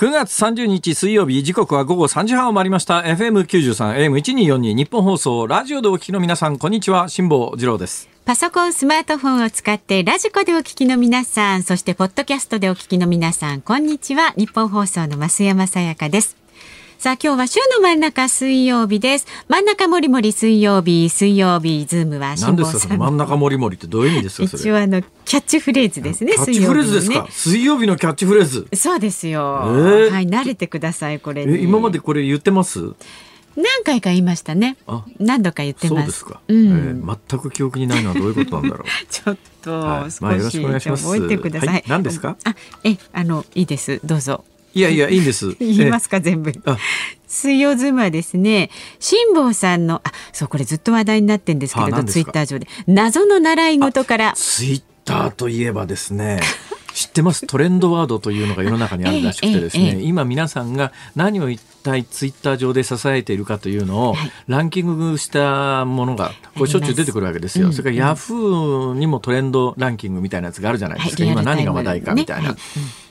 9月30日水曜日時刻は午後3時半を回りました FM93 AM1242 ニッポン放送ラジオでお聞きの皆さんこんにちは辛坊治郎ですパソコン、スマートフォンを使ってラジコでお聞きの皆さん、そしてポッドキャストでお聞きの皆さん、こんにちは。ニッポン放送の増山さやかです。さあ今日は週の真ん中水曜日です。真ん中もりもり水曜日、水曜日、ズームは何ですかその真ん中もりもりってどういう意味ですかそれ。一応あの、キャッチフレーズですね、キャッチフレーズですか、水曜日のキャッチフレーズ。そうですよ、えー？はい、慣れてください、これ、え今までこれ言ってます？何回か言いましたね。あ。何度か言ってます。そうですか、うん。えー全く記憶にないのはどういうことなんだろう。ちょっと、はい少まあよろししくお願いします。覚えてください。はい何ですか？あ、え、あの、いいです。どうぞ。いやいやいいんです。言いますか、全部。あ。水曜ズームはですね、辛坊さんの、あ、そう、これずっと話題になってんですけれど、ツイッター上で。謎の習い事から、ツイッターといえばですね知ってます？トレンドワードというのが世の中にあるらしくてですね、今皆さんが何を一体ツイッター上で支えているかというのをはい。ランキングしたものがこれしょっちゅう出てくるわけですよ。うんそれからヤフーにもトレンドランキングみたいなやつがあるじゃないですか、はい今何が話題かみたいな。ねはい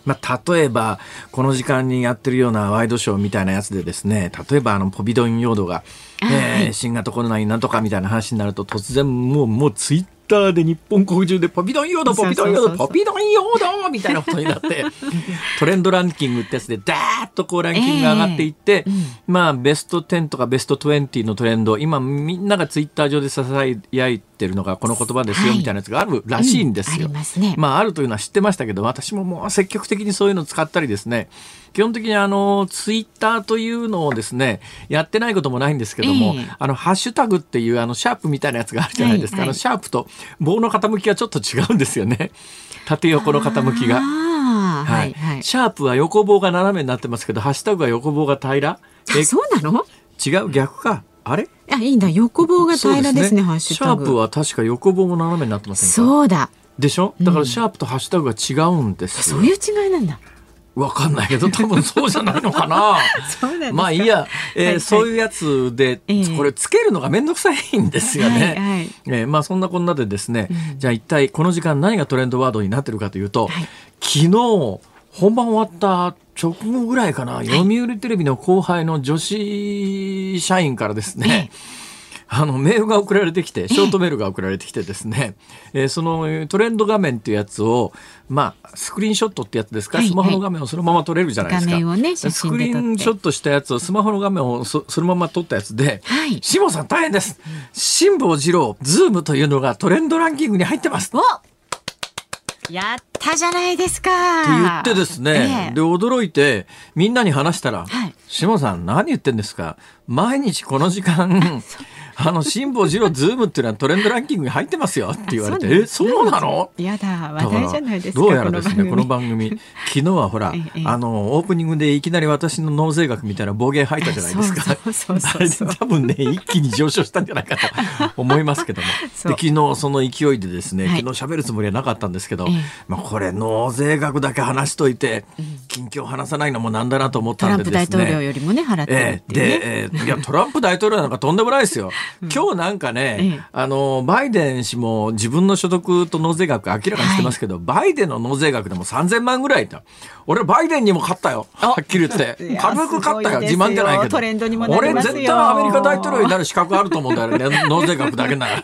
まあ、例えばこの時間にやってるようなワイドショーみたいなやつでですね例えばあのポビドン用土が、あえーはい。新型コロナになんとかみたいな話になると突然もうもうツイッターで日本国中でポビドン用土ポビドン用そうそうそうそう土ポビドン用土みたいなことになって トレンドランキングってやつでダーッとこうランキングが上がっていって、ええうんまあベスト10とかベスト20のトレンド今みんながツイッター上で支え合ってるのがこの言葉ですよはいみたいなやつがあるらしいんですよ。うんありますね。まあ、あるというのは知ってましたけど、私ももう積極的にそういうのを使ったりですね、基本的にあの、ツイッターというのをですね、やってないこともないんですけども、ええあの、ハッシュタグっていうあの、シャープみたいなやつがあるじゃないですか。はいはいあの、シャープと棒の傾きがちょっと違うんですよね。縦横の傾きが。はい、はい。シャープは横棒が斜めになってますけど、ハッシュタグは横棒が平ら。えあ、そうなの？違う？逆か？あれ？あ、いいんだ。横棒が平らですね、ハッシュタグ。シャープは確か横棒も斜めになってませんか？そうだ。でしょ？だからシャープとハッシュタグが違うんですよ。そういう違いなんだ。わかんないけど多分そうじゃないのかな。か。まあいいや、えーはいはい。そういうやつで、ええ。これつけるのがめんどくさいんですよね。はいはい。えーまあそんなこんなでですね、じゃあ一体この時間何がトレンドワードになってるかというと、はい。昨日本番終わった直後ぐらいかな、読売テレビの後輩の女子社員からですね、あのメールが送られてきて、ショートメールが送られてきてですね、えーそのえートレンド画面っていうやつを、まあ、スクリーンショットってやつですか、はいスマホの画面をそのまま撮れるじゃないですか。画面をね写真で撮って。スクリーンショットしたやつを、スマホの画面をそのまま撮ったやつで、はい。辛坊さん大変です。辛坊治郎、ズームというのがトレンドランキングに入ってます。おやったじゃないですか。って言ってですね、ええ。で驚いてみんなに話したらはい「下、さん何言ってんですか？毎日この時間あの辛坊治郎ズームっていうのはトレンドランキングに入ってますよ」って言われて「えそうなの?」やだ、だ話題じゃないですか。どうやらですねこの番番組。昨日はほらええあのオープニングでいきなり私の納税額みたいな暴言吐いたじゃないですか。あれで多分ね一気に上昇したんじゃないかと思いますけども。で昨日その勢いでですね、はい。昨日喋るつもりはなかったんですけど、ええ。まあ、これ納税額だけ話しといて近況話さないのもなんだなと思っトランプたんでですね。大統領よりもね、払ってるええっていうね。で、ええいやトランプ大統領なんかとんでもないですよ。今日なんかね、ええあのバイデン氏も自分の所得と納税額明らかにしてますけど、バイデンの納税額でも3000万ぐらいだ。俺バイデンにも勝ったよ。はっきり言って軽く勝ったよ。自慢じゃないけど。トレンドにもなり俺絶対アメリカ大統領になる資格あると思うんだよね。納税額だけなら。ね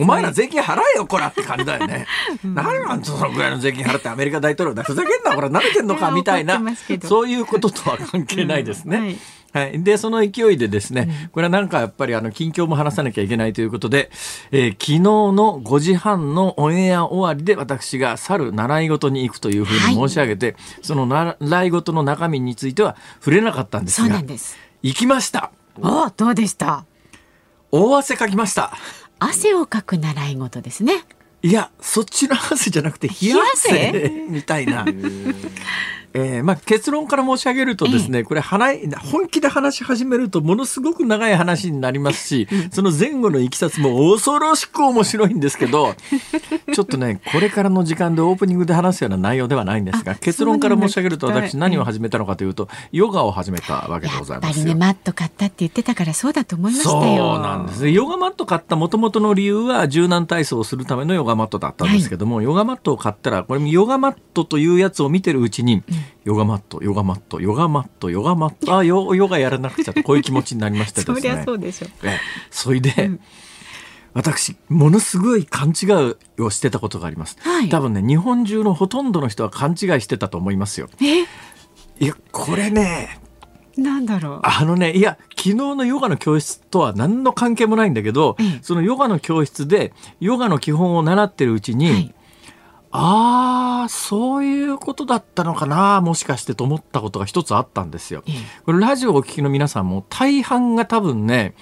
お前ら税金払えよ、こらって感じだよね。何なんそのぐらいの税金払ってアメリカ大統領だ。ふざけんな、これ舐めてんのか、みたいなそういうこととは関係ないですね。うんはいはい、でその勢いでですね、これはなんかやっぱりあの近況も話さなきゃいけないということで、えー昨日の5時半のオンエア終わりで私が去る習い事に行くというふうに申し上げて、その習い事の中身については触れなかったんですそうながんです。行きました。おどうでした？大汗かきました。汗をかく習い事ですね。いやそっちの汗じゃなくて冷や汗？みたいな。えーまあ、結論から申し上げるとですね、これ話本気で話し始めるとものすごく長い話になりますし、その前後のいきさつも恐ろしく面白いんですけど ちょっとねこれからの時間でオープニングで話すような内容ではないんですが結論から申し上げると私何を始めたのかというとヨガを始めたわけでございますやっぱりねマット買ったって言ってたからそうだと思いましたよ。そうなんです。ヨガマット買ったもともとの理由は柔軟体操をするためのヨガマットだったんですけども、はい、ヨガマットを買ったらこれヨガマットというやつを見てるうちに、うんヨガマットヨガマットヨガマットヨガマット。あヨヨガやらなくちゃとこういう気持ちになりましたですね。そりゃそうでしょえそれで、うん、私ものすごい勘違いをしてたことがあります、はい、多分ね日本中のほとんどの人は勘違いしてたと思いますよ。え？いやこれねなんだろう。あのねいや昨日のヨガの教室とは何の関係もないんだけど、うん、そのヨガの教室でヨガの基本を習ってるうちに、はいああ、そういうことだったのかな、もしかしてと思ったことが一つあったんですよ。これラジオをお聞きの皆さんも大半が多分ね、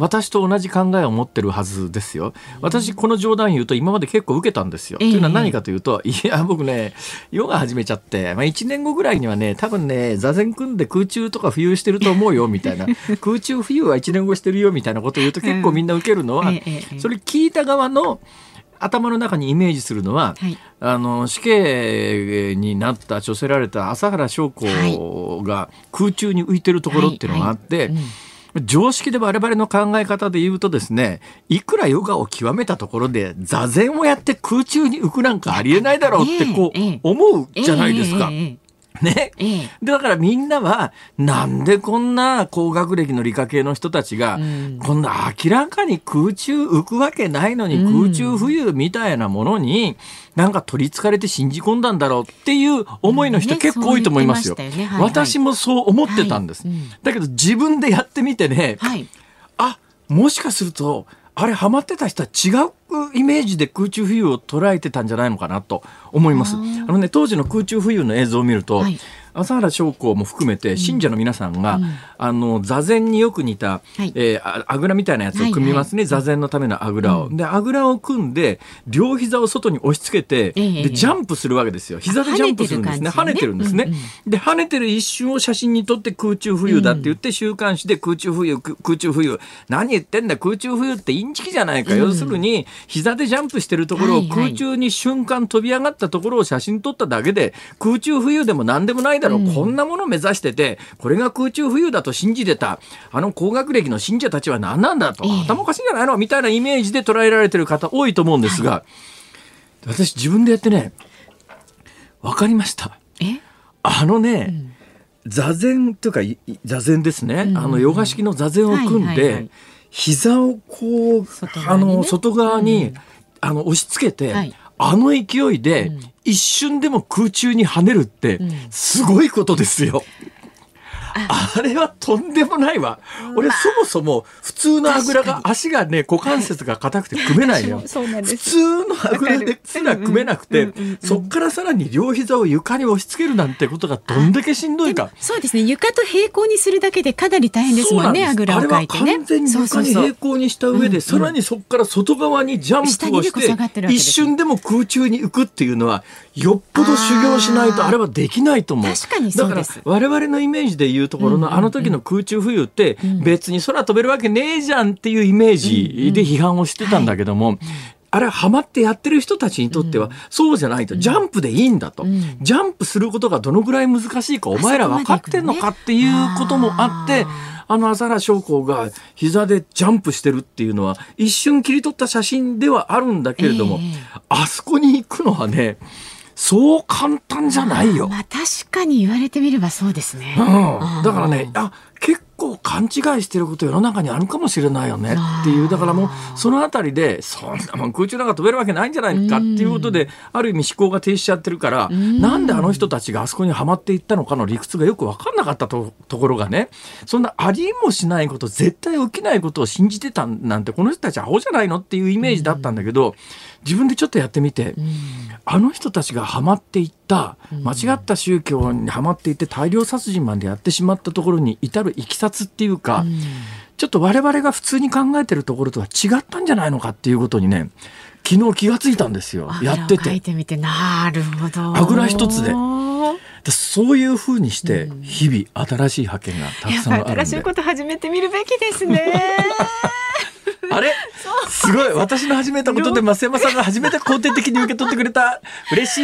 私と同じ考えを持ってるはずですよ。私、この冗談言うと今まで結構受けたんですよ。というのは何かというと、いや、僕ね、ヨガ始めちゃって、まあ1年後ぐらいにはね、多分ね、座禅組んで空中とか浮遊してると思うよ、みたいな。空中浮遊は1年後してるよ、みたいなことを言うと結構みんな受けるのは、それ聞いた側の、頭の中にイメージするのは、はい、あの死刑になった処せられた朝原将校が空中に浮いてるところっていうのがあって、常識で我々の考え方で言うとですねいくらヨガを極めたところで座禅をやって空中に浮くなんかありえないだろうってこう思うじゃないですか。ね、ええ、だからみんなはなんでこんな高学歴の理科系の人たちが、うん、こんな明らかに空中浮くわけないのに空中浮遊みたいなものに、なんか取りつかれて信じ込んだんだろうっていう思いの人結構多いと思いますよ。ねね。はいはい、私もそう思ってたんです。はい。うん、だけど自分でやってみてね、はい、あもしかするとあれハマってた人は違うイメージで空中浮遊を捉えてたんじゃないのかなと思います。あのね当時の空中浮遊の映像を見ると、はい、朝原将校も含めて信者の皆さんが、うん、あの座禅によく似た、はい、えー、あぐらみたいなやつを組みますね、はい。はい、座禅のためのあぐらを。うん、であぐらを組んで両膝を外に押し付けて、えー、でジャンプするわけですよ。膝でジャンプするんですね。跳ねてるんですね。うん。うん、で跳ねてる一瞬を写真に撮って空中浮遊だって言って、週刊誌で空中浮遊空中浮遊。何言ってんだ空中浮遊ってインチキじゃないか、要するに膝でジャンプしてるところを空中に瞬間飛び上がったところを写真撮っただけで空中浮遊でも何でもないだろう、こんなものを目指しててこれが空中浮遊だと信じてた。あの高学歴の信者たちは何なんだと、頭おかしいんじゃないのみたいなイメージで捉えられてる方多いと思うんですが、私自分でやってね分かりました。あのね、うん。座禅というか座禅ですね、うん、あのヨガ式の座禅を組んで、はいはいはい、膝をこう外側に、ね、あの外側に、うん、あの押し付けて、はい、あの勢いで、一瞬でも空中に跳ねるって、すごいことですよ。あれはとんでもないわ。俺そもそも普通のあぐらが足がね股関節が硬くて組めないよ。普通のあぐらですら組めなくて、そっからさらに両膝を床に押し付けるなんてことがどんだけしんどいか。そうですね。床と平行にするだけでかなり大変ですもんね。あぐらをかいてね。完全に床に平行にした上で、さらにそこから外側にジャンプをして、一瞬でも空中に浮くっていうのはよっぽど修行しないとあれはできないと思う。確かにそうです。だから我々のイメージで言うところのあの時の空中浮遊って別に空飛べるわけねえじゃんっていうイメージで批判をしてたんだけども、あれはハマってやってる人たちにとっては、そうじゃないと、ジャンプでいいんだと、ジャンプすることがどのぐらい難しいかお前ら分かってんのかっていうこともあって、あのアザラ将校が膝でジャンプしてるっていうのは一瞬切り取った写真ではあるんだけれども、あそこに行くのはねそう簡単じゃないよ。まあ、確かに言われてみればそうですね。うん、だからね、あ結構勘違いしてること世の中にあるかもしれないよねっていう。だからもうそのあたりでそんなもん空中なんか飛べるわけないんじゃないかっていうことである意味思考が停止しちゃってるからなんであの人たちがあそこにはまっていったのかの理屈がよく分かんなかったとところがねそんなありもしないこと絶対起きないことを信じてたなんてこの人たちアホじゃないのっていうイメージだったんだけど自分でちょっとやってみてあの人たちがハマっていった間違った宗教にはまっていって大量殺人までやってしまったところに至るいきさつっていうか、ちょっと我々が普通に考えてるところとは違ったんじゃないのかっていうことにね昨日気がついたんですよ。やってて。てみて。なるほど。あぐら一つで。そういうふうにして日々新しい発見がたくさんあるんで、新しいこと始めてみるべきですね あれ？すごい私の始めたことで増山さんが初めて肯定的に受け取ってくれた嬉しい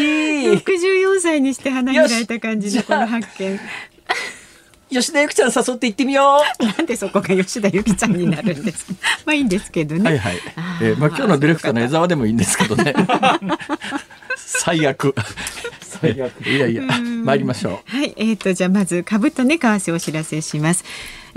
64歳にして花開いた感じのこの発見吉田由紀ちゃん誘って行ってみよう。なんでそこが吉田由紀ちゃんになるんですか？まあいいんですけどね。はいはい。えー、まあ今日のディレクターの江沢でもいいんですけどね。最悪。最悪。いやいや、参りましょう。はい、えっ、ー、とじゃあまず株とね為替をお知らせします。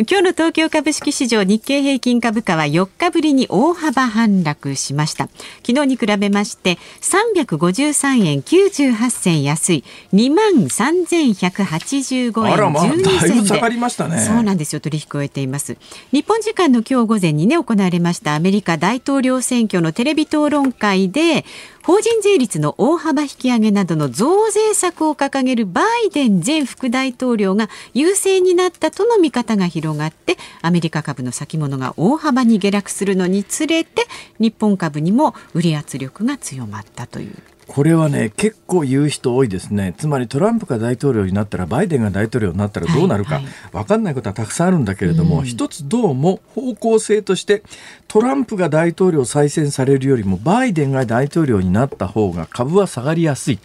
今日の東京株式市場日経平均株価は4日ぶりに大幅反落しました。昨日に比べまして353円98銭安い。2万3185円12銭で、ね、そうなんですよ。取引を終えています。日本時間の今日午前にね行われましたアメリカ大統領選挙のテレビ討論会で法人税率の大幅引き上げなどの増税策を掲げるバイデン前副大統領が優勢になったとの見方が広がってアメリカ株の先物が大幅に下落するのにつれて日本株にも売り圧力が強まったという。これはね結構言う人多いですね。つまりトランプが大統領になったらバイデンが大統領になったらどうなるか、はい。はい、分かんないことはたくさんあるんだけれども、うん、一つどうも方向性としてトランプが大統領再選されるよりもバイデンが大統領になった方が株は下がりやすい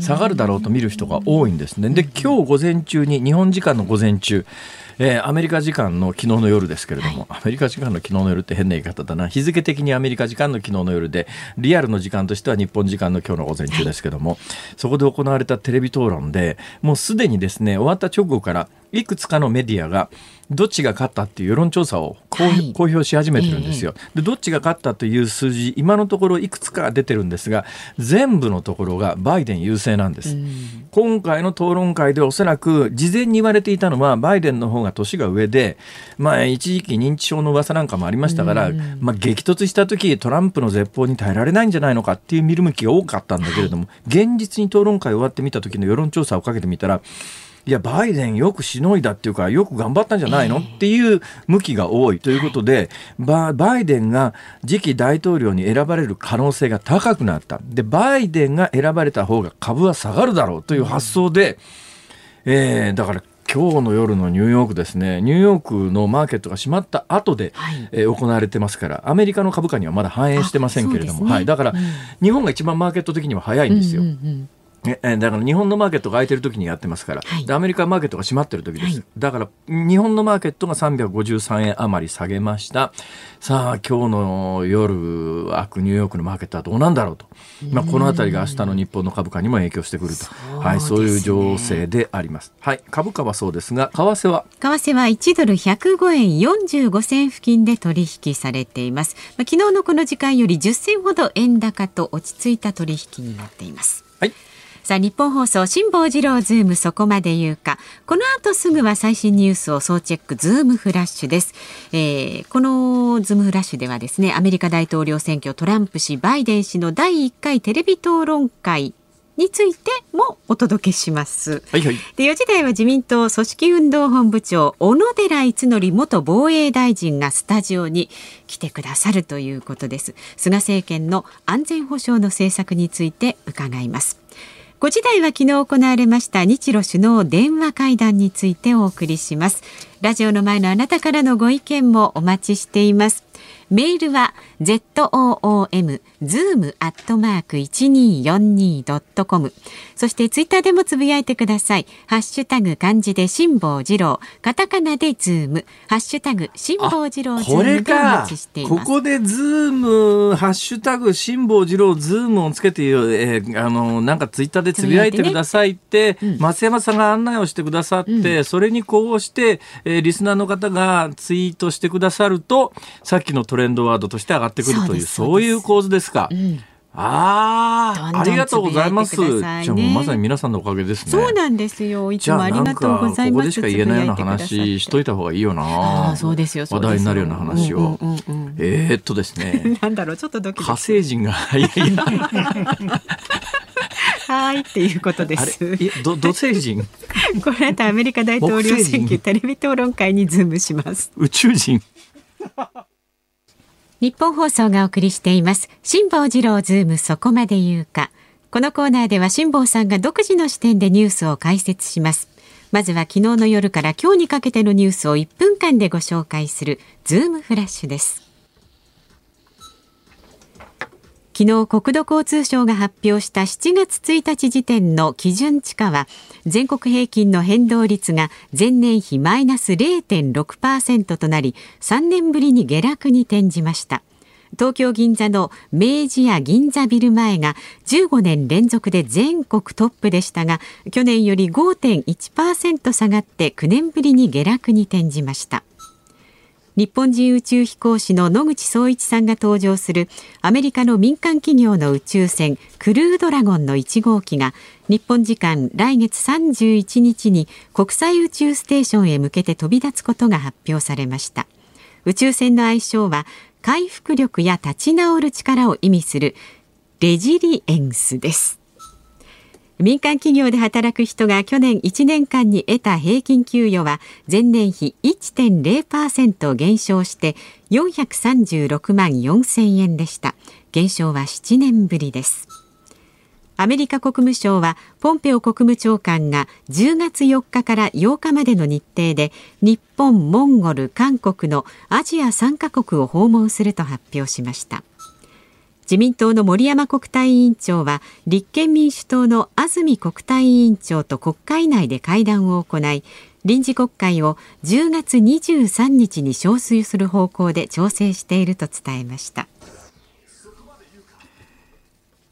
下がるだろうと見る人が多いんですね。で今日午前中に日本時間の午前中えー、アメリカ時間の昨日の夜ですけれども、はい、アメリカ時間の昨日の夜って変な言い方だな。日付的にアメリカ時間の昨日の夜でリアルの時間としては日本時間の今日の午前中ですけども、はい、そこで行われたテレビ討論でもうすでにですね終わった直後からいくつかのメディアがどっちが勝ったっていう世論調査を公表し始めてるんですよ、でどっちが勝ったという数字今のところいくつか出てるんですが全部のところがバイデン優勢なんです、今回の討論会でおそらく事前に言われていたのはバイデンの方が年が上で、まあ、一時期認知症の噂なんかもありましたから、まあ、激突した時トランプの絶望に耐えられないんじゃないのかっていう見る向きが多かったんだけれども、現実に討論会終わってみた時の世論調査をかけてみたらいやバイデンよくしのいだっていうかよく頑張ったんじゃないの、っていう向きが多いということで、バイデンが次期大統領に選ばれる可能性が高くなった。でバイデンが選ばれた方が株は下がるだろうという発想で、えー、だから今日の夜のニューヨークですね。ニューヨークのマーケットが閉まった後で、はい、えー、行われてますからアメリカの株価にはまだ反映してませんけれども、ね、はい、だから、うん、日本が一番マーケット的には早いんですよ。うんうんうんえだから日本のマーケットが空いてる時にやってますから、はい、アメリカマーケットが閉まってる時です、はい、だから日本のマーケットが353円余り下げました。さあ今日の夜開くニューヨークのマーケットはどうなんだろうと、まあ、この辺りが明日の日本の株価にも影響してくると。そう,、はい、そういう情勢であります、はい、株価はそうですが為替は？為替は1ドル105円45銭付近で取引されています、まあ、昨日のこの時間より10銭ほど円高と落ち着いた取引になっています。はいさあニッポン放送辛坊治郎ズームそこまで言うかこの後すぐは最新ニュースを総チェックズームフラッシュです、えー、このズームフラッシュではですねアメリカ大統領選挙トランプ氏バイデン氏の第1回テレビ討論会についてもお届けします。はいはい、で4時台は自民党組織運動本部長小野寺五典元防衛大臣がスタジオに来てくださるということです。菅政権の安全保障の政策について伺います。5時台は昨日行われました日露首脳電話会談についてお送りします。ラジオの前のあなたからのご意見もお待ちしています。メールは zoom zoom アットマーク一二四二ドットコム。そしてツイッターでもつぶやいてください。ハッシュタグ漢字で辛坊治郎、カタカナでズーム、ハッシュタグ辛坊治郎ズームでお待ちしています。ここでズームハッシュタグ辛坊治郎ズームをつけて、えー、あのなんかツイッターでつぶやいてくださいって、ねうん、増山さんが案内をしてくださって、うん、それにこうして、えー、リスナーの方がツイートしてくださると、さっきのトレンドワードとして上がってくるというそうそういう構図ですか。うんああ、ありがとうございます。じゃあもうまさに皆さんのおかげですね。そうなんですよ。いつもありがとうございます。ここでしか言えないような話しといた方がいいよな。ああ、そうですよ。話題になるような話を。えー、っとですね。なんだろう、ちょっとドキ火星人が、いやいや。はいっていうことです。ど土星人？これあとアメリカ大統領選挙テレビ討論会にズームします。宇宙人？ニッポン放送がお送りしています。辛坊治郎ズームそこまで言うか。このコーナーでは辛坊さんが独自の視点でニュースを解説します。まずは昨日の夜から今日にかけてのニュースを1分間でご紹介するズームフラッシュです。昨日国土交通省が発表した7月1日時点の基準地価は全国平均の変動率が前年比マイナス0.6%となり3年ぶりに下落に転じました。東京銀座の明治屋銀座ビル前が15年連続で全国トップでしたが去年より5.1%下がって9年ぶりに下落に転じました。日本人宇宙飛行士の野口聡一さんが搭乗するアメリカの民間企業の宇宙船クルードラゴンの1号機が日本時間来月31日に国際宇宙ステーションへ向けて飛び立つことが発表されました。宇宙船の愛称は回復力や立ち直る力を意味するレジリエンスです。民間企業で働く人が去年1年間に得た平均給与は前年比1.0%減少して436万4000円でした。減少は7年ぶりです。アメリカ国務省はポンペオ国務長官が10月4日から8日までの日程で日本、モンゴル、韓国のアジア3カ国を訪問すると発表しました。自民党の森山国対委員長は立憲民主党の安住国対委員長と国会内で会談を行い臨時国会を10月23日に召集する方向で調整していると伝えました。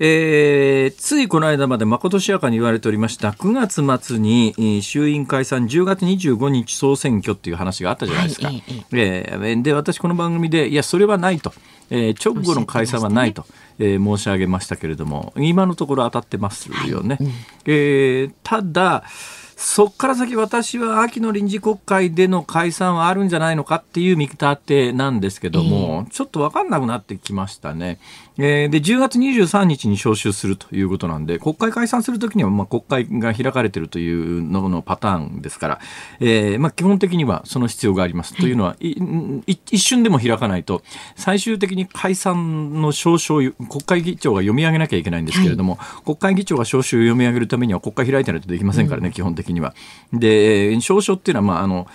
えー、ついこの間までまことしやかに言われておりました9月末に衆院解散10月25日総選挙っていう話があったじゃないですか。はい、えー、で私この番組でいやそれはないと。えー、直後の解散はないと、ねえー、申し上げましたけれども今のところ当たってますよね。はいうん、えー、ただそこから先私は秋の臨時国会での解散はあるんじゃないのかっていう見立てなんですけども、えー、ちょっと分かんなくなってきましたね。えー、で10月23日に召集するということなんで国会解散するときにはまあ国会が開かれているというののパターンですから、えーまあ、基本的にはその必要があります。というのは 一瞬でも開かないと最終的に解散の召集を国会議長が読み上げなきゃいけないんですけれども、はい、国会議長が召集を読み上げるためには国会開いてないとできませんからね、うん、基本的には。で召集っていうのは、まあ、あの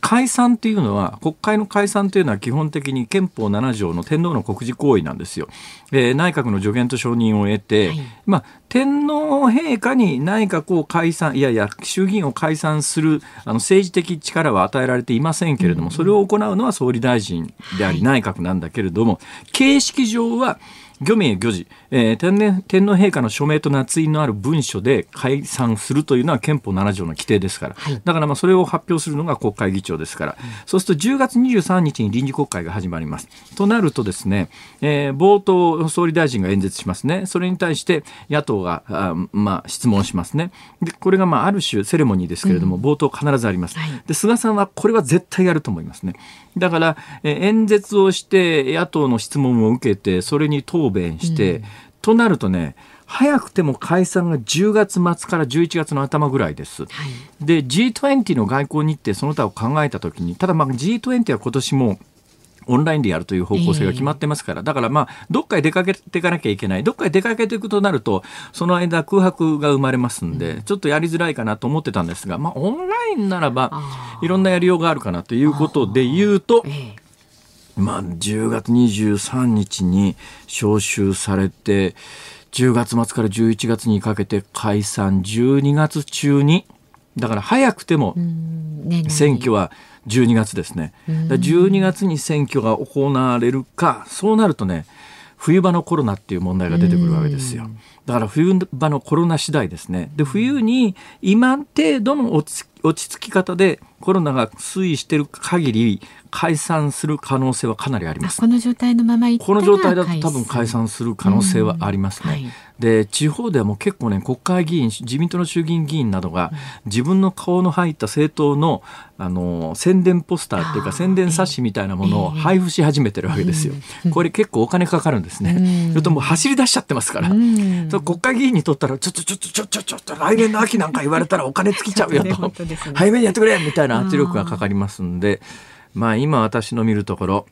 解散っていうのは国会の解散というのは基本的に憲法7条の天皇の国事行為なんですよ。えー、内閣の助言と承認を得て、はい、まあ、天皇陛下に内閣を解散いやいや衆議院を解散するあの政治的力は与えられていませんけれども、それを行うのは総理大臣であり内閣なんだけれども、形式上は漁民漁事、えー、天天皇陛下の署名と捺印のある文書で解散するというのは憲法7条の規定ですから、はい、だからまあそれを発表するのが国会議長ですから、うん、そうすると10月23日に臨時国会が始まります。となるとですね、えー、冒頭総理大臣が演説しますね。それに対して野党があ、まあ、質問しますね。でこれがまあある種セレモニーですけれども、うん、冒頭必ずあります。はい、で菅さんはこれは絶対やると思いますね。だから、えー、演説をして野党の質問を受けてそれに答弁して、うん、となるとね早くても解散が10月末から11月の頭ぐらいです。はい、で G20 の外交日程その他を考えたときにただまあ G20 は今年もオンラインでやるという方向性が決まってますから、だからまあ、どっかへ出かけていかなきゃいけない。どっかへ出かけていくとなると、その間空白が生まれますんで、ちょっとやりづらいかなと思ってたんですが、まあ、オンラインならば、いろんなやりようがあるかなということで言うと、まあ、10月23日に招集されて、10月末から11月にかけて解散、12月中に、だから早くても選挙は12月ですね。12月に選挙が行われるか、そうなるとね、冬場のコロナっていう問題が出てくるわけですよ。だから冬場のコロナ次第ですね。で、冬に今程度の落ち着き方でコロナが推移している限り解散する可能性はかなりあります。この状態のままこの状態だと多分解散する可能性はありますね。はい、で地方ではもう結構ね国会議員自民党の衆議院議員などが自分の顔の入った政党のあの宣伝ポスターっていうか宣伝冊子みたいなものを配布し始めてるわけですよ。これ結構お金かかるんですね。それともう走り出しちゃってますから。国会議員にとったらちょっとちょっとちょっとちょっと来年の秋なんか言われたらお金尽きちゃうよと、早めにやってくれみたいな圧力がかかりますんで。まあ今私の見るところ、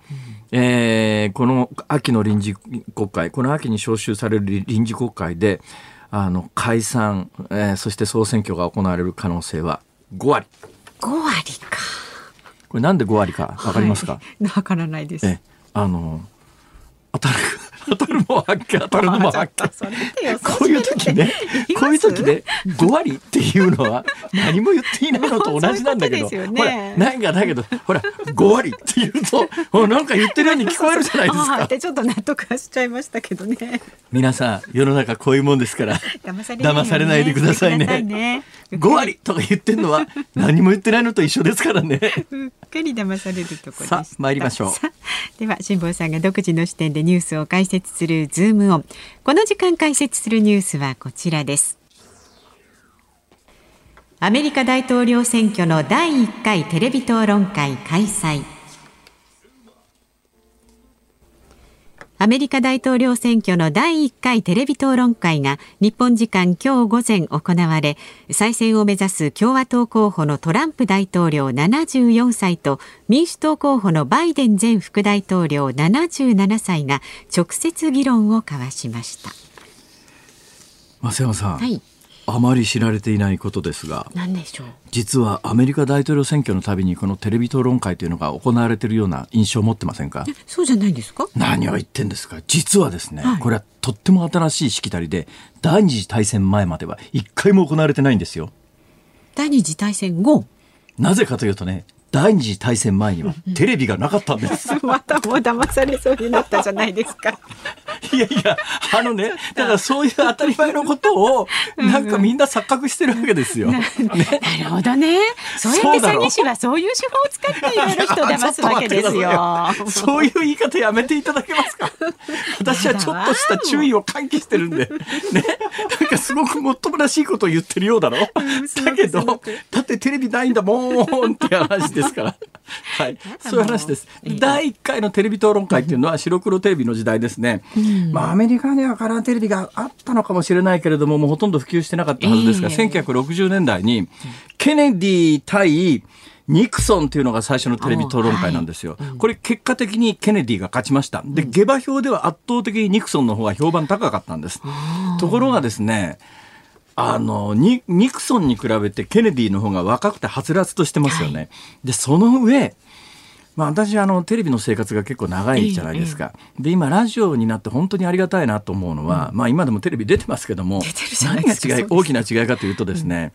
えーこの秋の臨時国会、この秋に召集される臨時国会で、あの解散、えーそして総選挙が行われる可能性は5割。5割か。これなんで5割かわかりますか、はいわからないです。えあの当たる当たるも発見当たるのも発見 こういう時ねこういう時ね5割っていうのは何も言っていないのと同じなんだけど、ほらないがだけどほら5割って言うと ほらなんか言ってるように聞こえるじゃないですか。ってちょっと納得はしちゃいましたけどね。皆さん世の中こういうもんですから騙されないようにね。騙されないでくださいね。ね。5割とか言ってんのは何も言ってないのと一緒ですからね。うっかり騙されるところでした。さあ参りましょう。では辛坊さんが独自の視点でニュースを解説するズームオンこの時間解説するニュースはこちらです。アメリカ大統領選挙の第1回テレビ討論会開催。アメリカ大統領選挙の第1回テレビ討論会が日本時間今日午前行われ再選を目指す共和党候補のトランプ大統領74歳と民主党候補のバイデン前副大統領77歳が直接議論を交わしました。増山さん、はい、あまり知られていないことですが何でしょう？実はアメリカ大統領選挙のたびにこのテレビ討論会というのが行われているような印象を持ってませんか？そうじゃないですか？何を言ってんですか？実はですね、はいこれはとっても新しいしきたりで第二次大戦前までは一回も行われてないんですよ第二次大戦後？なぜかというとね第二次大戦前にはテレビがなかったんです。またもう騙されそうになったじゃないですか。いやいやあのねだからそういう当たり前のことをなんかみんな錯覚してるわけですよ、ね。なるほどね。そうやって詐欺師はそういう手法を使っていろいろ人を騙すわけですよ。そういう言い方やめていただけますか？私はちょっとした注意を喚起してるんで。ね。なんかすごくもっともらしいことを言ってるようだろ。だけど、だってテレビないんだもんって話ですから。はい。そういう話です。第1回のテレビ討論会っていうのは白黒テレビの時代ですね。まあアメリカにはカラーテレビがあったのかもしれないけれども、もうほとんど普及してなかったはずですが、ええ1960年代にケネディ対ニクソンっていうのが最初のテレビ討論会なんですよ。これ結果的にケネディが勝ちました。で、下馬評では圧倒的にニクソンの方が評判高かったんです。ところがですね、あのニ、ニクソンに比べてケネディの方が若くてはつらつとしてますよね。で、その上、まあ、私あのテレビの生活が結構長いじゃないですか、で今ラジオになって本当にありがたいなと思うのは、まあ今でもテレビ出てますけども何が違い大きな違いかというとですね、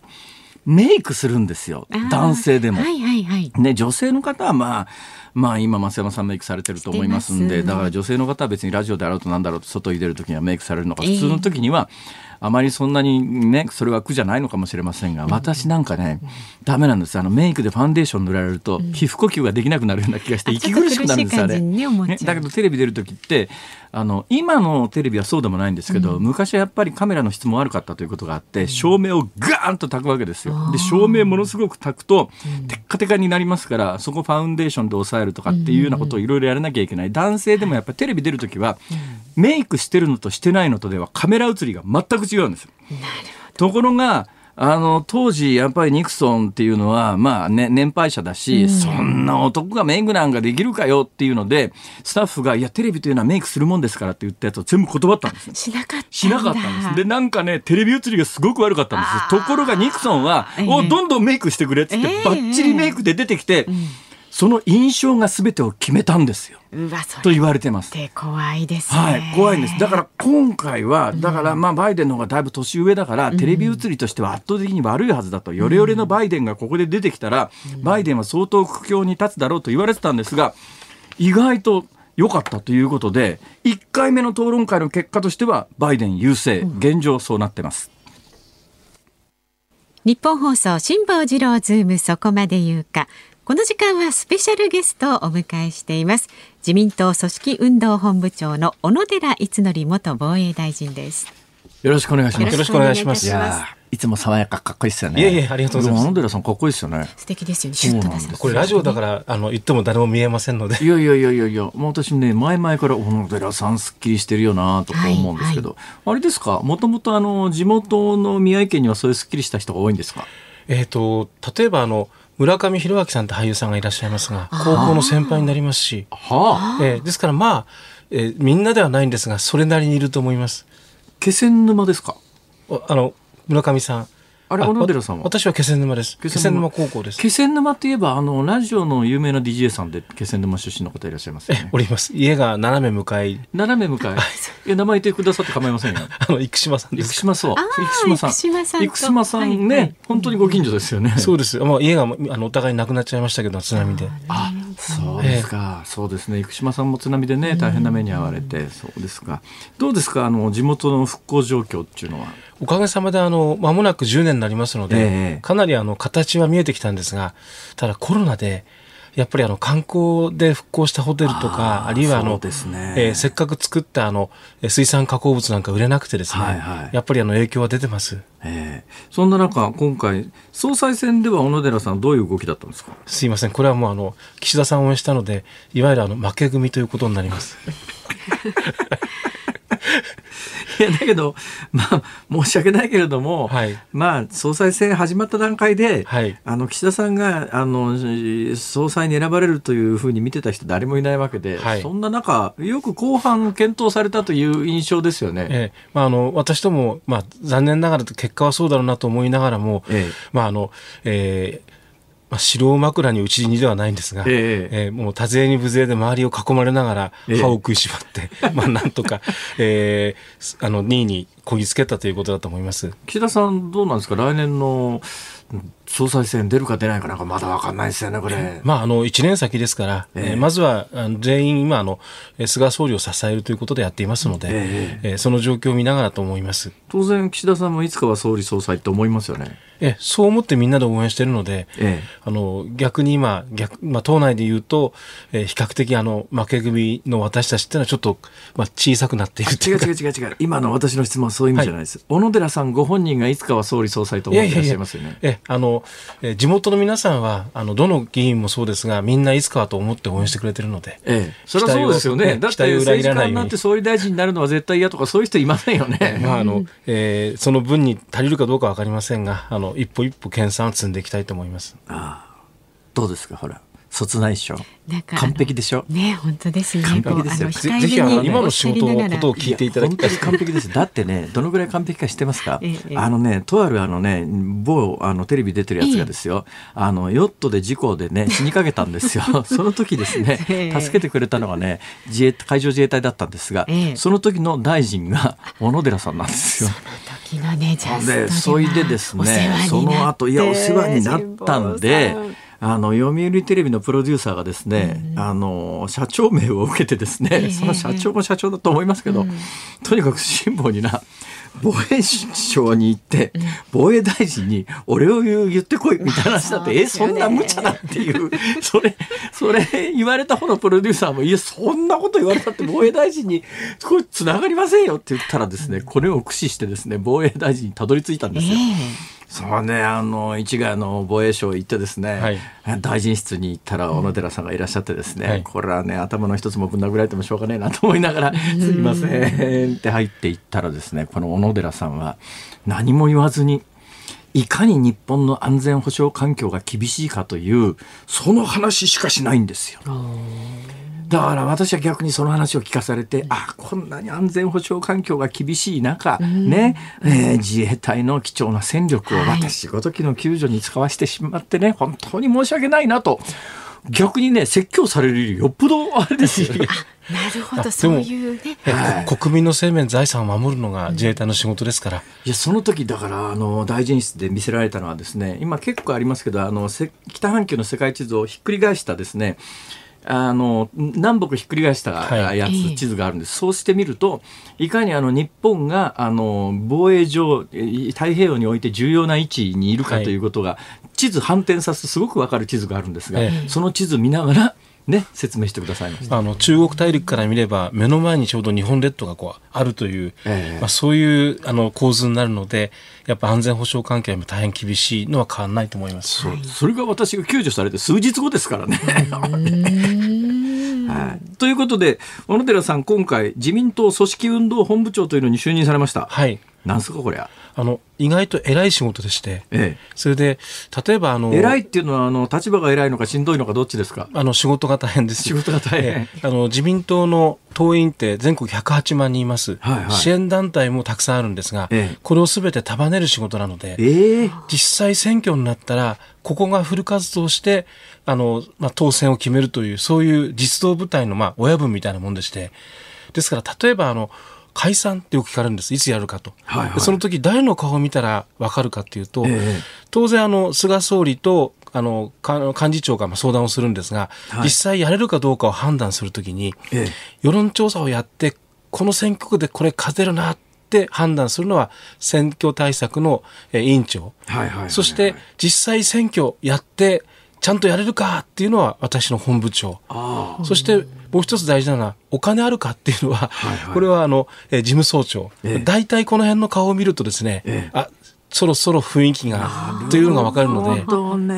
メイクするんですよ。男性でも。はいはいはい。ね、女性の方はまあ、まあ今増山さんメイクされてると思いますんでだから女性の方は別にラジオであろうとなんだろうと外に出る時にはメイクされるのか普通の時にはあまりそんなにねそれは苦じゃないのかもしれませんが私なんかねダメなんです。あのメイクでファンデーション塗られると皮膚呼吸ができなくなるような気がしてあ息苦しくなるんですよあれ。ねだけどテレビ出る時ってあの今のテレビはそうでもないんですけど、昔はやっぱりカメラの質も悪かったということがあって、照明をガーンと焚くわけですよ。で照明ものすごく焚くと、テッカテカになりますからそこファウンデーションで抑えるとかっていうようなことをいろいろやらなきゃいけない。男性でもやっぱりテレビ出る時は、メイクしてるのとしてないのとではカメラ映りが全く違うんですよ。ところがあの当時やっぱりニクソンっていうのはまあ、ね、年配者だし、そんな男がメイクなんかできるかよっていうのでスタッフが「いやテレビというのはメイクするもんですから」って言ったやつを全部断ったんですよ。しなかった。しなかったんです。で、なんかね、テレビ映りがすごく悪かったんですよ。ところがニクソンは、ええおどんどんメイクしてくれっつって、ええバッチリメイクで出てきて、その印象が全てを決めたんですよ。うわそと言われてます。て怖いですね。はい、怖いんです。だから今回は、だからまあバイデンの方がだいぶ年上だから、テレビ映りとしては圧倒的に悪いはずだと、ヨレヨレのバイデンがここで出てきたら、バイデンは相当苦境に立つだろうと言われてたんですが、意外と良かったということで、1回目の討論会の結果としては、バイデン優勢、現状そうなってます。ニッポン放送辛坊治郎ズームそこまで言うか。この時間はスペシャルゲストをお迎えしています。自民党組織運動本部長の小野寺五典元防衛大臣です。よろしくお願いします。よろしくお願いしますいやーいつも爽やかかっこいいですよね。いえいえありがとうございます小野寺さんかっこいいですよね。素敵ですよね。シュッと出せそうなんですこれラジオだからあの言っても誰も見えませんのでいやいやいやいやいや、もう私ね、前々から小野寺さんすっきりしてるよなとか思うんですけど、あれですか、もともとあの、地元の宮城県にはそういうすっきりした人が多いんですか？えっと例えばあの村上弘明さんって俳優さんがいらっしゃいますが高校の先輩になりますし、はあ。えーですからまあ、えーみんなではないんですがそれなりにいると思います気仙沼ですか？おあの村上さんあれ小野寺さんは？わ私は気仙沼です気仙沼高校です気仙沼って言えばあのラジオの有名な DJ さんで気仙沼出身の方いらっしゃいますよね。おります家が斜め向かい斜め向かい。いや名前言ってくださって構いませんよ。あの生島さんです生島そう。あー生島さん。生島さんと生島さんね、はいはい本当にご近所ですよね。そうですまあ家があのお互いなくなっちゃいましたけど津波であ、そうですか。そうですね。生島さんも津波でね、大変な目に遭われて、そうですか。どうですか、あの地元の復興状況っていうのは？おかげさまであの間もなく10年になりますので、ええ。かなりあの形は見えてきたんですがただコロナでやっぱりあの観光で復興したホテルとかあるいはあのね。えーせっかく作ったあのえー水産加工物なんか売れなくてですね、はいはい。やっぱりあの影響は出てます。ええ。そんな中、今回総裁選では小野寺さんどういう動きだったんですか？すいません。これはもうあの岸田さんを応援したのでいわゆるあの負け組ということになります い やだけど、まあ、申し訳ないけれども、はい。まあ、総裁選始まった段階で、はい。あの岸田さんがあの総裁に選ばれるというふうに見てた人、誰もいないわけで、はい。そんな中、よく後半、検討されたという印象ですよね。ええ。まあ、あの私ども、まあ、残念ながら結果はそうだろうなと思いながらも、ええ。まああのえーまあ、城を枕に打ちにではないんですが、ええ。えーもう多勢に無勢で周りを囲まれながらええ。歯を食いしばって、まあなんとか、えーあの2位にこぎつけたということだと思います。岸田さん、どうなんですか、来年のうん総裁選出るか出ないかなんかまだ分かんないですよね、これ。まあ、あの1年先ですから、えええーまずは全員今あのえー菅総理を支えるということでやっていますので、ええーその状況を見ながらと思います。当然、岸田さんもいつかは総理総裁って思いますよね。えそう思ってみんなで応援しているので、ええあの逆に今逆、まあ、党内で言うと、えー比較的あの負け組の私たちっていうのはちょっと、まあ、小さくなっているって違いう違う違う違う。今の私の質問はそういう意味じゃないです。小野寺さんご本人がいつかは総理総裁と思っていらっしゃいますよね。えあのえ地元の皆さんはあのどの議員もそうですがみんないつかはと思って応援してくれてるので、ええ、それはそうですよね。だって政治家になって総理大臣になるのは絶対嫌とかそういう人いませんよね。まああのえーその分に足りるかどうかわかりませんがあの一歩一歩研鑽を積んでいきたいと思います。ああどうですかほら卒内賞なんか完璧でしょ？ね本当ですね完璧ですよ。ぜひあの今の仕事のことを聞いていただきたい。完璧です。だってね、どのぐらい完璧か知ってますか、ええあのね、とあるあのね、某あのテレビ出てるやつがですよ、あの、ヨットで事故でね、死にかけたんですよ。その時ですねえ、え。助けてくれたのがね、自衛海上自衛隊だったんですが、ええ。その時の大臣が 小野寺さんなんですよ。時のねジャストで、それでですね話、その後、いや、お世話になったんであの、読売テレビのプロデューサーがですね、あの、社長名を受けてですね、ええ。その社長も社長だと思いますけど、とにかく辛抱にな、防衛省に行って、防衛大臣に、俺を言う言ってこいみたいな話だって、え、そんな無茶だっていう、それ、それ言われた方のプロデューサーも、いや、そんなこと言われたって防衛大臣に、これ繋がりませんよって言ったらですね、これを駆使してですね、防衛大臣にたどり着いたんですよ。そうね、あの、市ヶ谷の防衛省行ってですね、大臣室に行ったら小野寺さんがいらっしゃってですね、はい。これはね、頭の一つもぶん殴られてもしょうがねえなと思いながら、すいませんって入っていったらですね、この小野寺さんは何も言わずに、いかに日本の安全保障環境が厳しいかという、その話しかしないんですよ。だから私は逆にその話を聞かされて、あこんなに安全保障環境が厳しい中、ね、えー自衛隊の貴重な戦力をはい。私ごときの救助に使わせてしまってね、本当に申し訳ないなと。逆にね、説教されるよりよっぽどあれですよ。ね。なるほど。そういうね。えはい。こ国民の生命財産を守るのが自衛隊の仕事ですから、いやその時だからあの大臣室で見せられたのはですね今結構ありますけどあのせ北半球の世界地図をひっくり返したですねあの南北ひっくり返したはい。やつ、ええ。地図があるんです。そうしてみるといかにあの日本があの防衛上え太平洋において重要な位置にいるかはいということが、地図反転させてすごくわかる地図があるんですが、ええ。その地図見ながらね説明してくださいました。あの中国大陸から見れば目の前にちょうど日本列島がこうあるという、ええまあ、そういうあの構図になるのでやっぱ安全保障関係も大変厳しいのは変わらないと思います。そうそれが私が救助されて数日後ですからね。はい、ということで小野寺さん今回自民党組織運動本部長というのに就任されました。はいなんすかこりゃ。あの意外と偉い仕事でして、えそれで例えばあのえ、偉いっていうのはあの立場が偉いのかしんどいのかどっちですか？あの仕事が大変です。仕事が大変。ええ。あの自民党の党員って全国108万人います、はいはい。支援団体もたくさんあるんですが、ええ。これをすべて束ねる仕事なので、ええ。実際選挙になったら、ここがフル活動して、あの、まあ、当選を決めるという、そういう実動部隊の、まあ、親分みたいなもんでして、ですから、例えば、あの、解散ってよく聞かれるんです。いつやるかと。はいはいでその時、誰の顔を見たらわかるかっていうと、ええ当然、あの、菅総理と、あの、か幹事長がまあ相談をするんですが、はい実際やれるかどうかを判断するときに、ええ世論調査をやって、この選挙区でこれ勝てるなって判断するのは、選挙対策のえー委員長。はいはいはいそして、実際選挙やって、ちゃんとやれるかっていうのは私の本部長。そして、もう一つ大事なのは、お金あるかっていうのは、はいはいこれはあの、えー事務総長。ええ大体この辺の顔を見るとですね、ええあ、そろそろ雰囲気が、というのがわかるので、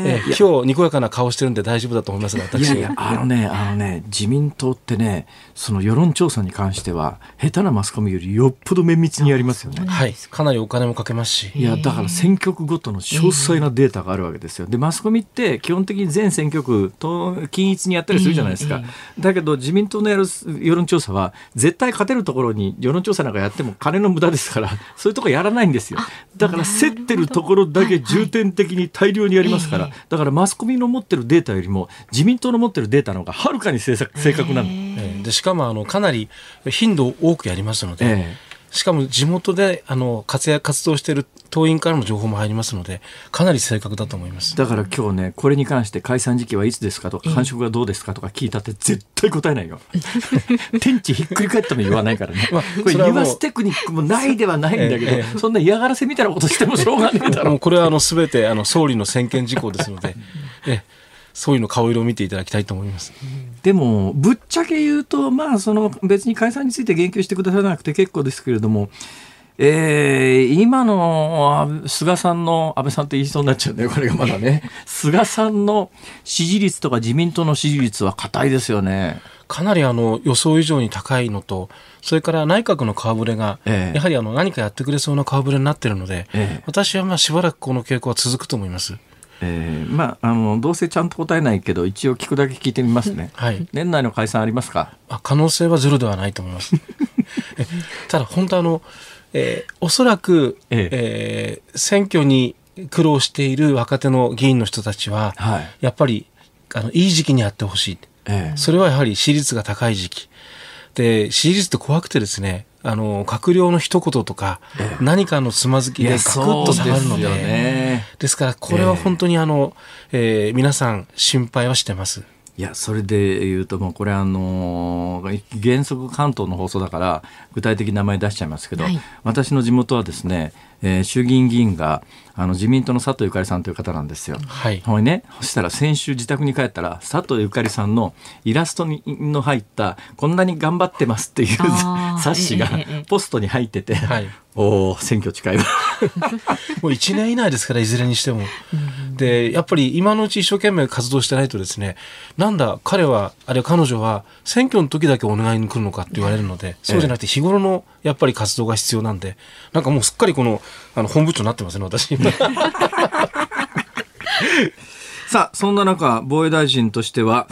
え今日にこやかな顔してるんで大丈夫だと思いますが、私。いやいや、あのね、あのね、自民党ってね、その世論調査に関しては、下手なマスコミよりよっぽど綿密にやりますよね。はい。かなりお金もかけますし。いや、だから選挙区ごとの詳細なデータがあるわけですよ。で、マスコミって基本的に全選挙区と均一にやったりするじゃないですか。だけど自民党のやる世論調査は、絶対勝てるところに世論調査なんかやっても金の無駄ですから、そういうとこやらないんですよ。だから競ってるところだけ重点的に大量にやりますから、だからマスコミの持ってるデータよりも自民党の持ってるデータの方がはるかに正確正確なの。ええでしかもあのかなり頻度を多くやりますので、ええしかも地元であの活躍活動している党員からの情報も入りますのでかなり正確だと思います。だから今日ね、これに関して解散時期はいつですかとか、繁殖がどうですかとか聞いたって絶対答えないよ。天地ひっくり返っても言わないからね。まあこれ言わすテクニックもないではないんだけど、ええそんな嫌がらせみたいなことしてもしょうがねえだろ。もうこれはあの全てあの総理の専権事項ですので、ええ総理の顔色を見ていただきたいと思います。でも、ぶっちゃけ言うと、まあ、その別に解散について言及してくださらなくて結構ですけれども、えー今のあ菅さんの、安倍さんって言いそうになっちゃうんだよ、これがまだね。菅さんの支持率とか自民党の支持率は硬いですよね。かなりあの予想以上に高いのと、それから内閣の顔ぶれが、ええやはりあの何かやってくれそうな顔ぶれになっているので、ええ私はまあしばらくこの傾向は続くと思います。えーまあ、あのどうせちゃんと答えないけど一応聞くだけ聞いてみますね。はい。年内の解散ありますか？あ可能性はゼロではないと思います。えただ本当あの、えーおそらく、ええー選挙に苦労している若手の議員の人たちは、はいやっぱりあのいい時期にやってほしい。ええそれはやはり支持率が高い時期。で、支持率って怖くてですね、あの、閣僚の一言とか、何かのつまずきでガクッと下がるので、ですよね。ですから、これは本当にあの、えー皆さん心配はしてます。いや、それで言うと、もうこれあのー原則関東の放送だから、具体的な名前出しちゃいますけど、はい私の地元はですね、えー衆議院議員が、あの、自民党の佐藤ゆかりさんという方なんですよ。はい。ほいね、そしたら先週自宅に帰ったら、佐藤ゆかりさんのイラストにの入った、こんなに頑張ってますっていう 冊子がポストに入ってて、はいおお選挙近いわ。もう1年以内ですから、いずれにしても。で、やっぱり今のうち一生懸命活動してないとですね、なんだ、彼は、あるいは彼女は、選挙の時だけお願いに来るのかって言われるので、そうじゃなくて日頃のやっぱり活動が必要なんで、なんかもうすっかりこの、あの、本部長になってますね、私。さあ、そんな中、防衛大臣としては、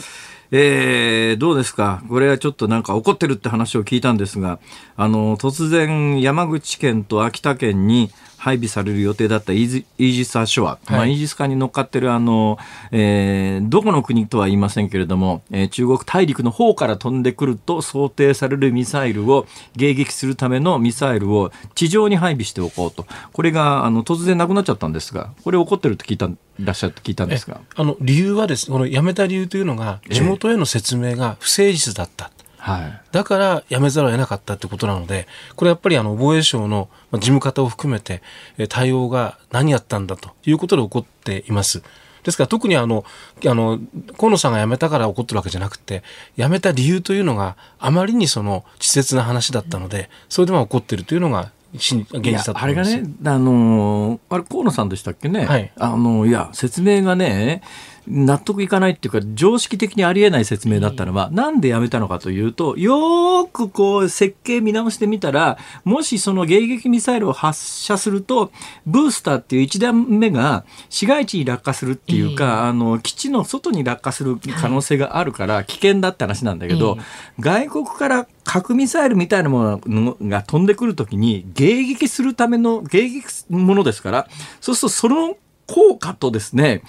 えー、どうですか？これはちょっとなんか怒ってるって話を聞いたんですが、あの、突然山口県と秋田県に配備される予定だったイージス・アショア、まあ、はいイージス艦に乗っかってるあの、えーどこの国とは言いませんけれども、えー中国大陸の方から飛んでくると想定されるミサイルを迎撃するためのミサイルを地上に配備しておこうと。これが、あの、突然なくなっちゃったんですが、これ怒ってるって聞いた、いらっしゃって聞いたんですが。あの、理由はですね、この辞めた理由というのが、地元への説明が不誠実だった。はい。だから辞めざるを得なかったってことなので、これやっぱりあの防衛省のまあ事務方を含めてえー対応が何やったんだということで起こっています。ですから特にあの、あの、河野さんが辞めたから起こってるわけじゃなくて、辞めた理由というのがあまりにその稚拙な話だったので、それでまあ起こってるというのが真現実だといやあれが。ね、あのーあれ、河野さんでしたっけね？はいあの、いや、説明がね、納得いかないっていうか常識的にありえない説明だったのは、なんでやめたのかというとよーくこう設計見直してみたらもしその迎撃ミサイルを発射するとブースターっていう1段目が市街地に落下するっていうか、あの基地の外に落下する可能性があるから危険だって話なんだけど、外国から核ミサイルみたいなものが飛んでくるときに迎撃するための迎撃ものですからそうするとその効果とですね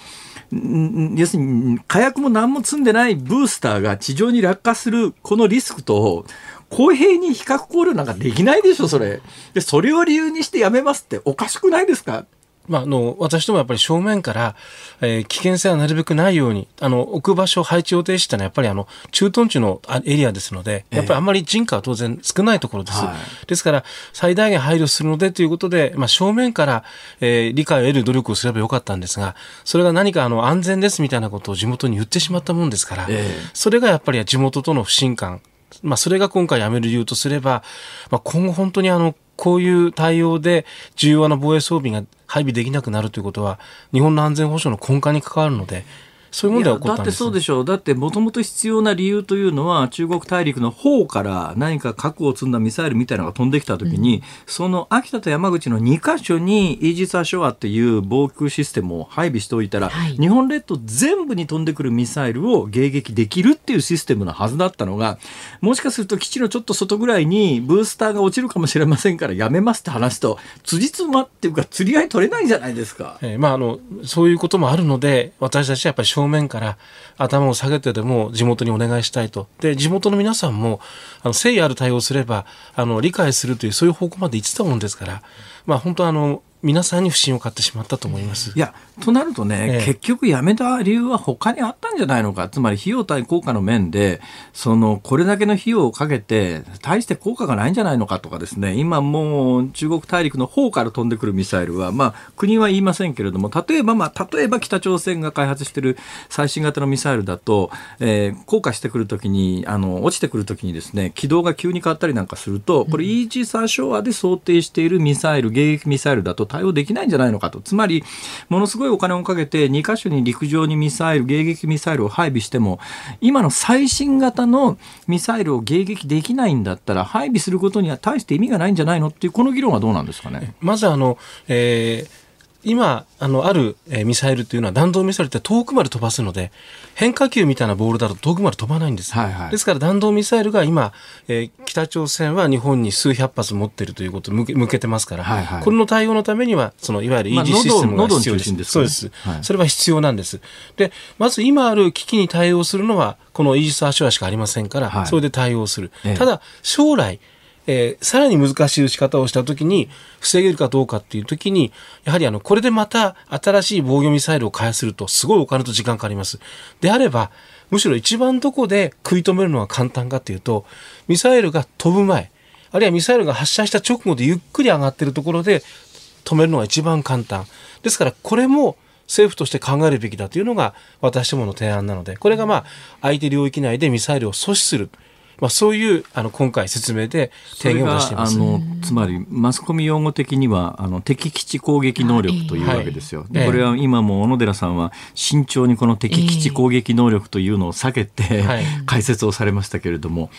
要するに火薬も何も積んでないブースターが地上に落下するこのリスクと公平に比較考慮なんかできないでしょそれ。でそれを理由にしてやめますっておかしくないですか？まあ、あの、私どもやっぱり正面から、えー、危険性はなるべくないように、あの、置く場所、配置予定したのはやっぱりあの、駐屯地のエリアですので、やっぱりあんまり人家は当然少ないところです。はい、ですから、最大限配慮するのでということで、まあ、正面から、えー、理解を得る努力をすればよかったんですが、それが何かあの、安全ですみたいなことを地元に言ってしまったもんですから、えー、それがやっぱり地元との不信感、まあ、それが今回やめる理由とすれば、まあ、今後本当にあの、こういう対応で重要な防衛装備が配備できなくなるということは、日本の安全保障の根幹に関わるので、そういうもので起こったんです、ね、だってそうでしょう。だってもともと必要な理由というのは中国大陸の方から何か核を積んだミサイルみたいなのが飛んできたときに、うん、その秋田と山口の2カ所にイージス・アショアっていう防空システムを配備しておいたら、はい、日本列島全部に飛んでくるミサイルを迎撃できるっていうシステムのはずだったのが、もしかすると基地のちょっと外ぐらいにブースターが落ちるかもしれませんからやめますって話と、辻褄っていうか釣り合い取れないじゃないですか。えー、まああの、そういうこともあるので、私たちはやっぱり正面から頭を下げてでも地元にお願いしたいと。で、地元の皆さんも、あの、誠意ある対応すれば、あの、理解するという、そういう方向まで行ってたもんですから、まあ本当あの、皆さんに不信を買ってしまったと思います。いや、となるとね、ええ、結局やめた理由は他にあったんじゃないのか？つまり費用対効果の面で、その、これだけの費用をかけて、大して効果がないんじゃないのかとかですね、今もう中国大陸の方から飛んでくるミサイルは、まあ、国は言いませんけれども、例えば、まあ、例えば北朝鮮が開発している最新型のミサイルだと、えー、降下してくるときに、あの、落ちてくるときにですね、軌道が急に変わったりなんかすると、これ、イージス・アショアで想定しているミサイル、迎撃ミサイルだと対応できないんじゃないのかと。つまり、ものすごいお金をかけて2カ所に陸上にミサイル、迎撃ミサイルを配備しても、今の最新型のミサイルを迎撃できないんだったら、配備することには大して意味がないんじゃないのっていう、この議論はどうなんですかね。まずあの、えー今、あの、ある、えミサイルというのは弾道ミサイルって遠くまで飛ばすので、変化球みたいなボールだと遠くまで飛ばないんです。はいはい、ですから弾道ミサイルが今、えー、北朝鮮は日本に数百発持っているということを向け向けてますから、はいはい、これの対応のためには、そのいわゆるイージーシステムが必要です。まあ、ですね、そうです、はい、それは必要なんです。で、まず今ある危機に対応するのは、このイージス・アショアしかありませんから、はい、それで対応する。ただ、将来、えー、さらに難しい打ち方をしたときに、防げるかどうかっていうときに、やはりあの、これでまた新しい防御ミサイルを開発すると、すごいお金と時間かかります。であれば、むしろ一番どこで食い止めるのが簡単かっていうと、ミサイルが飛ぶ前、あるいはミサイルが発射した直後でゆっくり上がってるところで止めるのが一番簡単。ですから、これも政府として考えるべきだというのが私どもの提案なので、これがまあ、相手領域内でミサイルを阻止する。まあ、そういうあの今回説明で提言を出しています。あのつまりマスコミ用語的にはあの敵基地攻撃能力というわけですよ、はい、これは今も小野寺さんは慎重にこの敵基地攻撃能力というのを避けて、解説をされましたけれども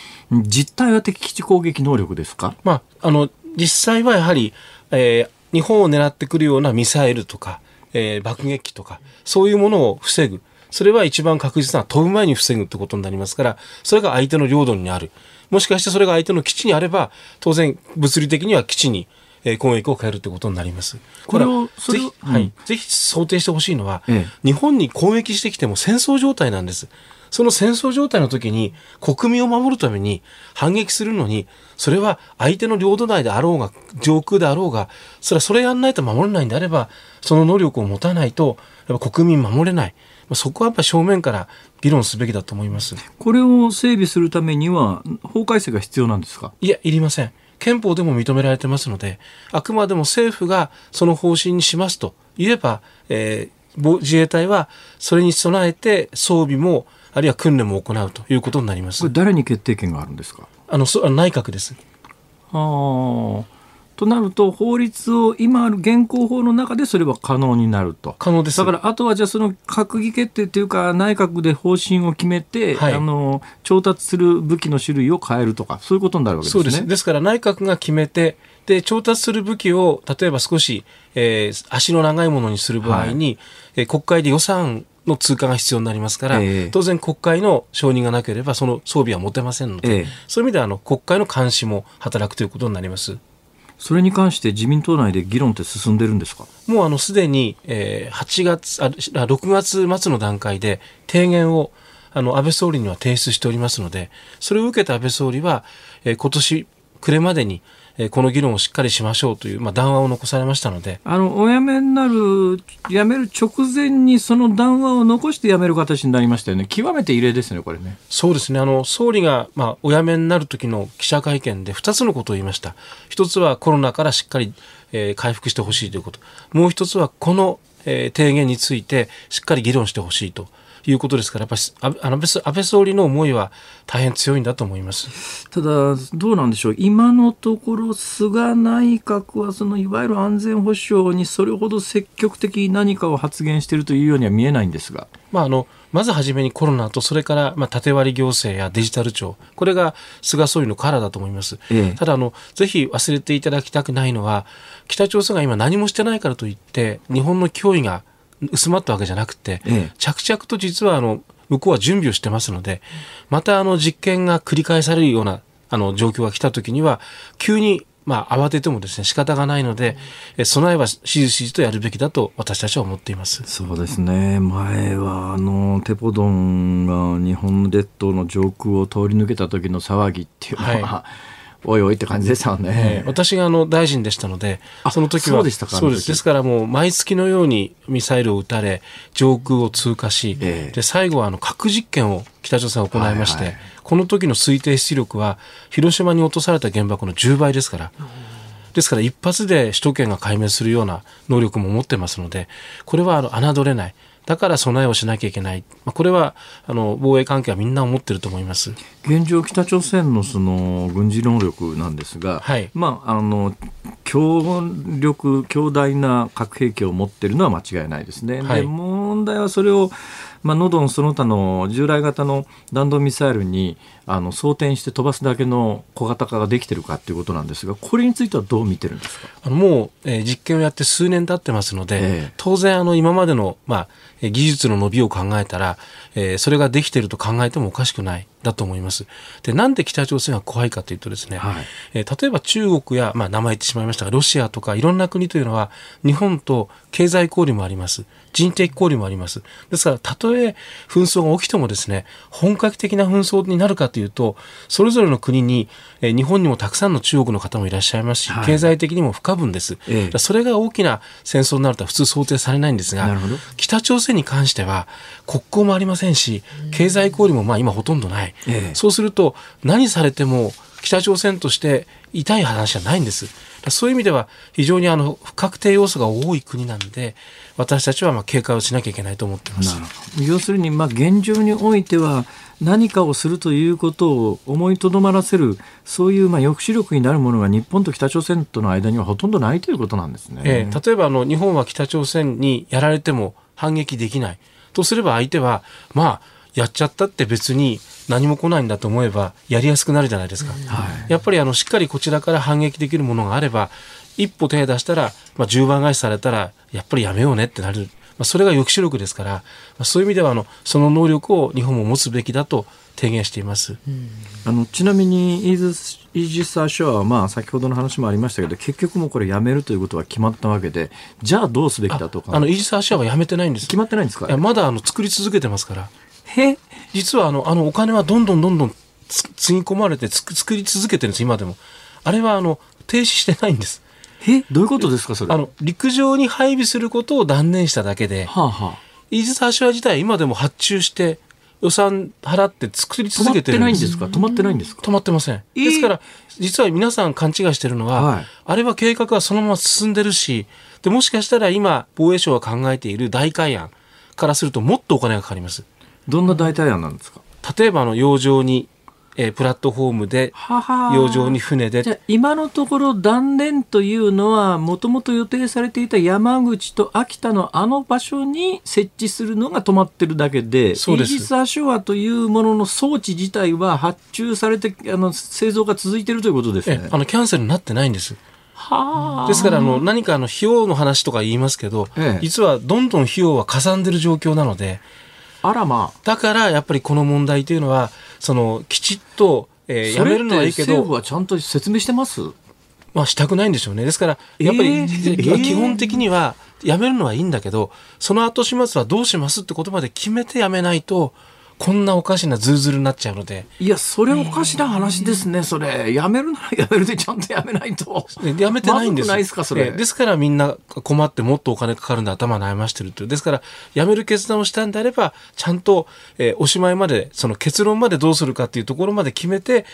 実態は敵基地攻撃能力ですか、まあ、あの実際はやはり、えー、日本を狙ってくるようなミサイルとか、えー、爆撃機とかそういうものを防ぐそれは一番確実な飛ぶ前に防ぐってことになりますから、それが相手の領土にある。もしかしてそれが相手の基地にあれば、当然物理的には基地にえ攻撃を変えるということになります。これを、ぜひ、はい、ぜひ想定してほしいのは、ええ、日本に攻撃してきても戦争状態なんです。その戦争状態の時に国民を守るために反撃するのに、それは相手の領土内であろうが、上空であろうが、それはそれやんないと守れないんであれば、その能力を持たないと、やっぱ国民守れない。そこはやっぱ正面から議論すべきだと思います。これを整備するためには法改正が必要なんですか？いやいりません。憲法でも認められてますのであくまでも政府がその方針にしますと言えば、えー、自衛隊はそれに備えて装備もあるいは訓練も行うということになります。これ誰に決定権があるんですか？あのそ内閣です。ああとなると法律を今ある現行法の中でそれは可能になると。可能です。だからあとはじゃあその閣議決定というか内閣で方針を決めて、はい、あの調達する武器の種類を変えるとかそういうことになるわけですね。そうです。ですから内閣が決めてで調達する武器を例えば少し、えー、足の長いものにする場合に、はい、国会で予算の通過が必要になりますから、えー、当然国会の承認がなければその装備は持てませんので、えー、そういう意味ではあの国会の監視も働くということになります。それに関して自民党内で議論って進んでるんですか？もうあのすでに、えー、8月あ、6月末の段階で提言をあの安倍総理には提出しておりますので、それを受けた安倍総理は、えー、今年暮れまでにえこの議論をしっかりしましょうという、まあ、談話を残されましたのであのお辞めになる、辞める直前にその談話を残して辞める形になりましたよね、極めて異例ですね、これね。そうですねあの総理が、まあ、お辞めになる時の記者会見で2つのことを言いました。一つはコロナからしっかり、えー、回復してほしいということ、もう一つはこの、えー、提言についてしっかり議論してほしいと。いうことですから、やっぱり安倍総理の思いは大変強いんだと思いますただ、どうなんでしょう、今のところ、菅内閣はそのいわゆる安全保障にそれほど積極的に何かを発言しているというようには見えないんですが。まあ、あのまずはじめにコロナと、それからまあ縦割り行政やデジタル庁、これが菅総理のカラーだと思います。ええ、ただあの、ぜひ忘れていただきたくないのは、北朝鮮が今何もしてないからといって、日本の脅威が薄まったわけじゃなくて、ええ、着々と実はあの向こうは準備をしてますので、またあの実験が繰り返されるようなあの状況が来た時には、急にまあ、慌ててもですね、仕方がないので、備えはしずしずとやるべきだと私たちは思っています。そうですね。前は、あの、テポドンが日本列島の上空を通り抜けた時の騒ぎっていうのは、はいおいおいって感じでしたね、えー、私があの大臣でしたので、その時は、そうでしたかそうです。ですからもう毎月のようにミサイルを撃たれ、上空を通過し、えー、で最後はあの核実験を北朝鮮は行いまして、はいはい、この時の推定出力は広島に落とされた原爆の10倍ですから。ですから一発で首都圏が壊滅するような能力も持ってますので、これはあの侮れない。だから備えをしなきゃいけない。まあ、これはあの防衛関係はみんな思ってると思います。現状北朝鮮のその軍事能力なんですが、はい、まああの強力強大な核兵器を持っているのは間違いないですね。はい、で問題はそれをまあ、ノドンその他の従来型の弾道ミサイルにあの装填して飛ばすだけの小型化ができてるかということなんですがこれについてはどう見てるんですか？あのもう、えー、実験をやって数年経ってますので、えー、当然あの今までの、まあ、技術の伸びを考えたら、えー、それができていると考えてもおかしくないだと思います。で、なんで北朝鮮が怖いかというとですね、はい、えー、例えば中国や、まあ名前言ってしまいましたが、ロシアとかいろんな国というのは、日本と経済交流もあります。人的交流もあります。ですから、たとえ紛争が起きてもですね、本格的な紛争になるかというと、それぞれの国に、えー、日本にもたくさんの中国の方もいらっしゃいますし、はい、経済的にも不可分です。ええ、それが大きな戦争になるとは普通想定されないんですが、北朝鮮に関しては国交もありませんし、経済交流もまあ今ほとんどない。ええ、そうすると何されても北朝鮮として痛い話じゃないんです。そういう意味では非常にあの不確定要素が多い国なんで私たちはまあ警戒をしなきゃいけないと思ってます。要するにまあ現状においては何かをするということを思いとどまらせるそういうまあ抑止力になるものが日本と北朝鮮との間にはほとんどないということなんですね。ええ、例えばあの日本は北朝鮮にやられても反撃できないとすれば相手はまあやっちゃったって別に何も来ないんだと思えばやりやすくなるじゃないですか。はい、やっぱりあのしっかりこちらから反撃できるものがあれば一歩手を出したら、まあ、10番返しされたらやっぱりやめようねってなる。まあ、それが抑止力ですから、まあ、そういう意味ではあのその能力を日本も持つべきだと提言しています。あのちなみにイーズイージス・アショアは、まあ、先ほどの話もありましたけど結局もこれやめるということは決まったわけでじゃあどうすべきだとか。あのイージス・アショアはやめてないんです。決まってないんですか？まだあの作り続けてますから。へ実はあのあのお金はどんどんどんどんつぎ込まれてつ作り続けてるんです今でも。あれはあの停止してないんですえどういうことですかそれ？あの陸上に配備することを断念しただけで、はあはあ、イージス・アショア自体今でも発注して予算払って作り続けてる止まってないんですか？止まってないんですか？止まってません。えー、ですから、実は皆さん勘違いしてるのは、はい、あれは計画はそのまま進んでるし、で、もしかしたら今、防衛省が考えている大改案からするともっとお金がかかります。どんな代替案なんですか？例えば、あの、洋上にえープラットフォームで洋上に船で。じゃあ今のところ断念というのはもともと予定されていた山口と秋田のあの場所に設置するのが止まってるだけでそうです。イージス・アショアというものの装置自体は発注されてあの製造が続いているということですね。えあのキャンセルになってないんです。はあですからあの何かあの費用の話とか言いますけど、ええ。実はどんどん費用はかさんでる状況なのであらまあ。だからやっぱりこの問題というのはそのきちっと、えーやめるのはいいけど政府はちゃんと説明してます？まあ、したくないんでしょうね。ですから、やっぱり、えー。基本的には、やめるのはいいんだけど、その後始末はどうしますってことまで決めてやめないと、こんなおかしなズルズルになっちゃうので、いやそれおかしな話ですねそれ。やめるなら やめるでちゃんとやめないと。でやめてないんですまずくないですかそれ。えーですからみんな困ってもっとお金かかるんで頭悩ましてるという。ですから、やめる決断をしたんであれば、ちゃんと、えーおしまいまで、その結論までどうするかっていうところまで決めて、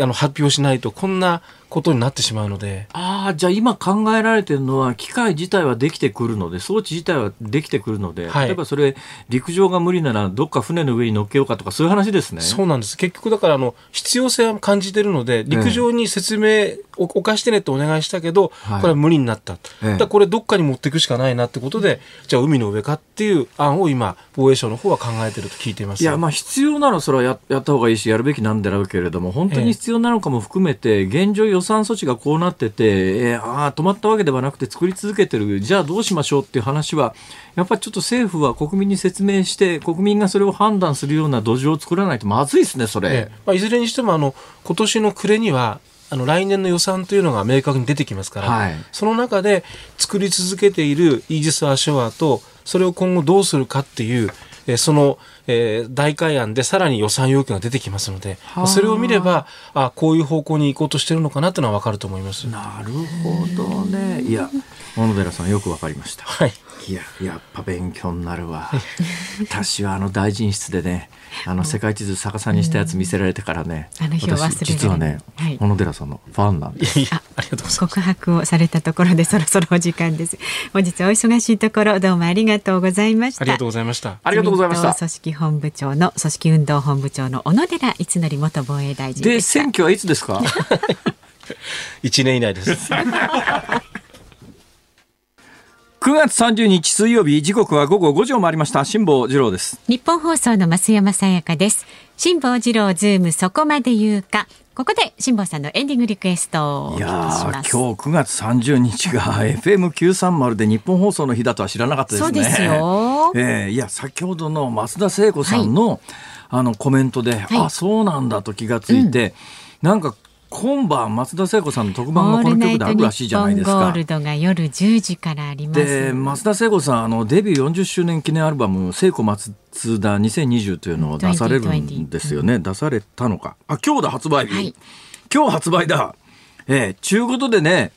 あの、発表しないと、こんなことになってしまうので、ああ、じゃあ今考えられてるのは、機械自体はできてくるので、装置自体はできてくるので、はい例えばそれ、陸上が無理なら、どっか船の上に乗っけようかとか、そういう話ですね。そうなんです。結局だから、あの、必要性は感じてるので、陸上に説明をお貸してねってお願いしたけど、はいこれは無理になった。ええだこれどっかに持っていくしかないなってことで、じゃあ海の上かっていう案を今、防衛省の方は考えてると聞いています。いや、まあ必要ならそれはややった方がいいし、やるべきなんだろうけれども、本当に必要なのかも含めて、現状予算措置がこうなってて、えーああ、止まったわけではなくて作り続けてる、じゃあどうしましょうっていう話は、やっぱりちょっと政府は国民に説明して、国民がそれを判断するような土壌を作らないとまずいですね、それ。ええ。まあ、いずれにしてもあの今年の暮れにはあの来年の予算というのが明確に出てきますから、はい。その中で作り続けているイージス・アショアとそれを今後どうするかっていう、えーその、えー大会案でさらに予算要求が出てきますのではあそれを見ればあこういう方向に行こうとしてるのかなっていうのは分かると思います。なるほどね。いや、小野寺さんよくわかりました。はいいや、やっぱ勉強になるわ。私はあの大臣室でね、あの世界地図逆さにしたやつ見せられてからね、あの日を忘れ実はね、はい小野寺さんのファンなんです。いやいやありがとうございます。告白をされたところでそろそろお時間です本日はお忙しいところどうもありがとうございましたありがとうございました。ありがとうございました組織本部長の組織運動本部長の小野寺一則元防衛大臣で、でした選挙はいつですか？一年以内です。?9 月30日水曜日、時刻は午後5時を回りました。辛坊治郎です。ニッポン放送の増山さやかです辛坊治郎ズームそこまで言うかここで辛坊さんのエンディングリクエストいや今日9月30日が FM930 でニッポン放送の日だとは知らなかったですね。そうですよえーいや先ほどの松田聖子さんの、あのコメントで、いあそうなんだと気がついて、なんか今晩松田聖子さんの特番がこの曲であるらしいじゃないですか。ゴールドが夜10時からあります。で増田聖子さんあのデビュー40周年記念アルバム「聖子松田2020」というのを出されるんですよね。出されたのか。あ今日だ発売日、はい。今日発売だ。ええちゅうことでね、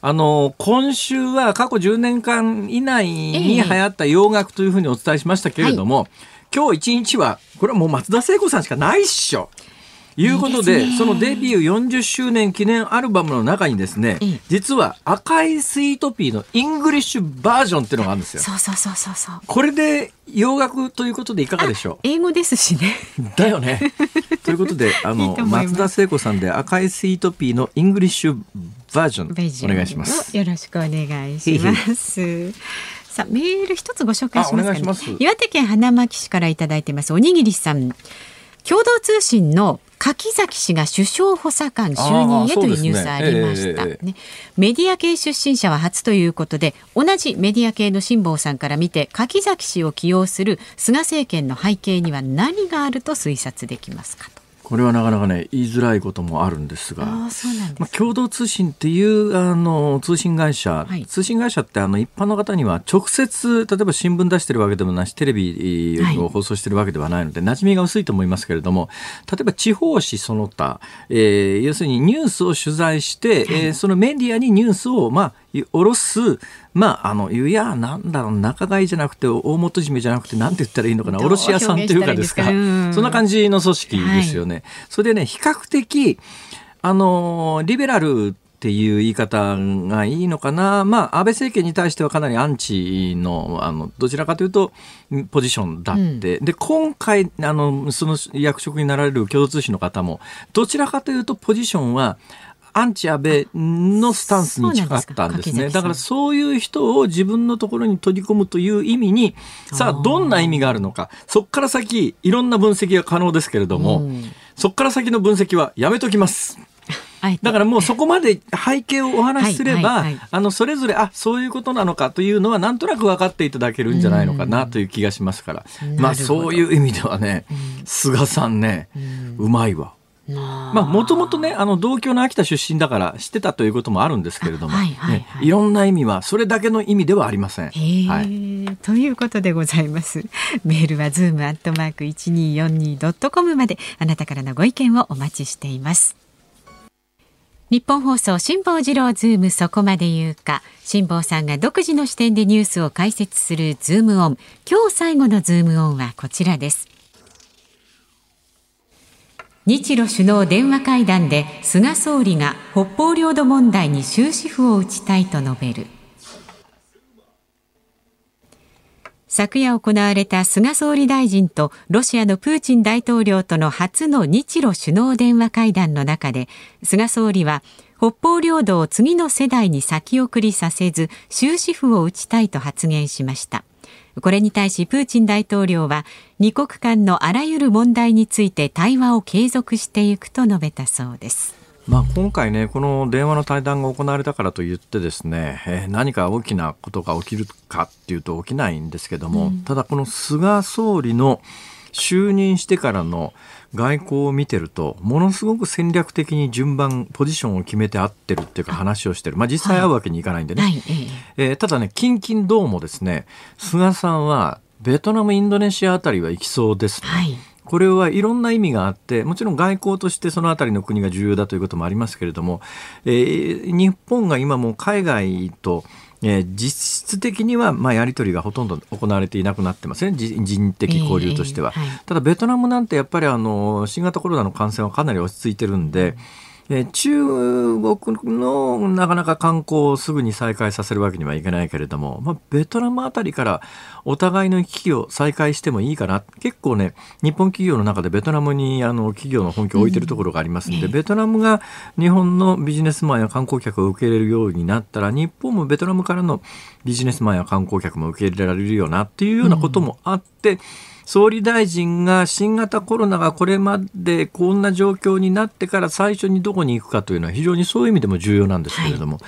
あの今週は過去10年間以内に流行った洋楽というふうにお伝えしましたけれども、今日一日はこれはもう松田聖子さんしかないっしょいうことでいいでそのデビュー40周年記念アルバムの中にですね、ええ。実は赤いスイートピーのイングリッシュバージョンっていうのがあるんですよ。そうそうそうそうそう。これで洋楽ということでいかがでしょ英語ですしね。うだよね。ということであのい松田聖子さんで赤いスイートピーのイングリッシュバージョンお願いします。よろしくお願いします。さあメール一つご紹介しますか、ね、岩手県花巻市からいただいてます。おにぎりさん共同通信の柿崎氏が首相補佐官就任へというニュースありました、ねええね。メディア系出身者は初ということで同じメディア系の辛坊さんから見て柿崎氏を起用する菅政権の背景には何があると推察できますかとこれはなかなかね言いづらいこともあるんですが。まあ、共同通信っていうあの通信会社、はい。通信会社ってあの一般の方には直接例えば新聞出してるわけでもないしテレビはい。を放送してるわけではないので、馴染みが薄いと思いますけれども例えば地方紙その他、えー要するにニュースを取材して、えーそのメディアにニュースをまあ下ろすまあ、あの、いや、なんだろう、仲買じゃなくて、大元締めじゃなくて、なんて言ったらいいのかな、卸屋さんというかですか、そんな感じの組織ですよね。それでね、比較的、あのリベラルってっていう言い方がいいのかな、まあ、安倍政権に対してはかなりアンチのあのどちらかというとポジションだって、うん、で今回あのその役職になられる共同通信の方もどちらかというとポジションはアンチ安倍のスタンスに近かったんですね。だからそういう人を自分のところに取り込むという意味に、さあどんな意味があるのか、そこから先いろんな分析が可能ですけれども、そこから先の分析はやめときます。だからもうそこまで背景をお話しすれば、あのそれぞれあそういうことなのかというのはなんとなく分かっていただけるんじゃないのかなという気がしますから、まあそういう意味ではね、菅さんね、うまいわ。まあ、もともとね、あの、同郷の秋田出身だから知ってたということもあるんですけれども、はいはいはい、いろんな意味は、それだけの意味ではありません。はい、ということでございます。メールは、ズームアットマーク 1242.com まで、あなたからのご意見をお待ちしています。ニッポン放送辛坊治郎ズームそこまで言うか。辛坊さんが独自の視点でニュースを解説するズームオン。今日最後のズームオンはこちらです日露首脳電話会談で菅総理が北方領土問題に終止符を打ちたいと述べる。昨夜行われた菅総理大臣とロシアのプーチン大統領との初の日露首脳電話会談の中で菅総理は北方領土を次の世代に先送りさせず終止符を打ちたいと発言しました。これに対しプーチン大統領は二国間のあらゆる問題について対話を継続していくと述べたそうです。まあ、今回ね、この電話の対談が行われたからといってですね、えー、何か大きなことが起きるかっていうと起きないんですけども、うん、ただこの菅総理の就任してからの外交を見てるとものすごく戦略的に順番ポジションを決めて合ってるっていうか話をしてる、まあ、実際会うわけにいかないんでね、はい。えー、ただね近々どうもですね菅さんはベトナムインドネシアあたりは行きそうですね。はい。これはいろんな意味があってもちろん外交としてその辺りの国が重要だということもありますけれども、えー、日本が今も海外とえー、実質的にはまあやり取りがほとんど行われていなくなってますね。人的交流としては、えーはい、ただベトナムなんてやっぱりあの新型コロナの感染はかなり落ち着いてるんで、うんえ中国のなかなか観光をすぐに再開させるわけにはいかないけれども、まあ、ベトナムあたりからお互いの危機を再開してもいいかな。結構ね日本企業の中でベトナムにあの企業の本拠を置いてるところがありますんで、うん、ベトナムが日本のビジネスマンや観光客を受け入れるようになったら日本もベトナムからのビジネスマンや観光客も受け入れられるようなっていうようなこともあって、うん総理大臣が新型コロナがこれまでこんな状況になってから最初にどこに行くかというのは非常にそういう意味でも重要なんですけれども、はい、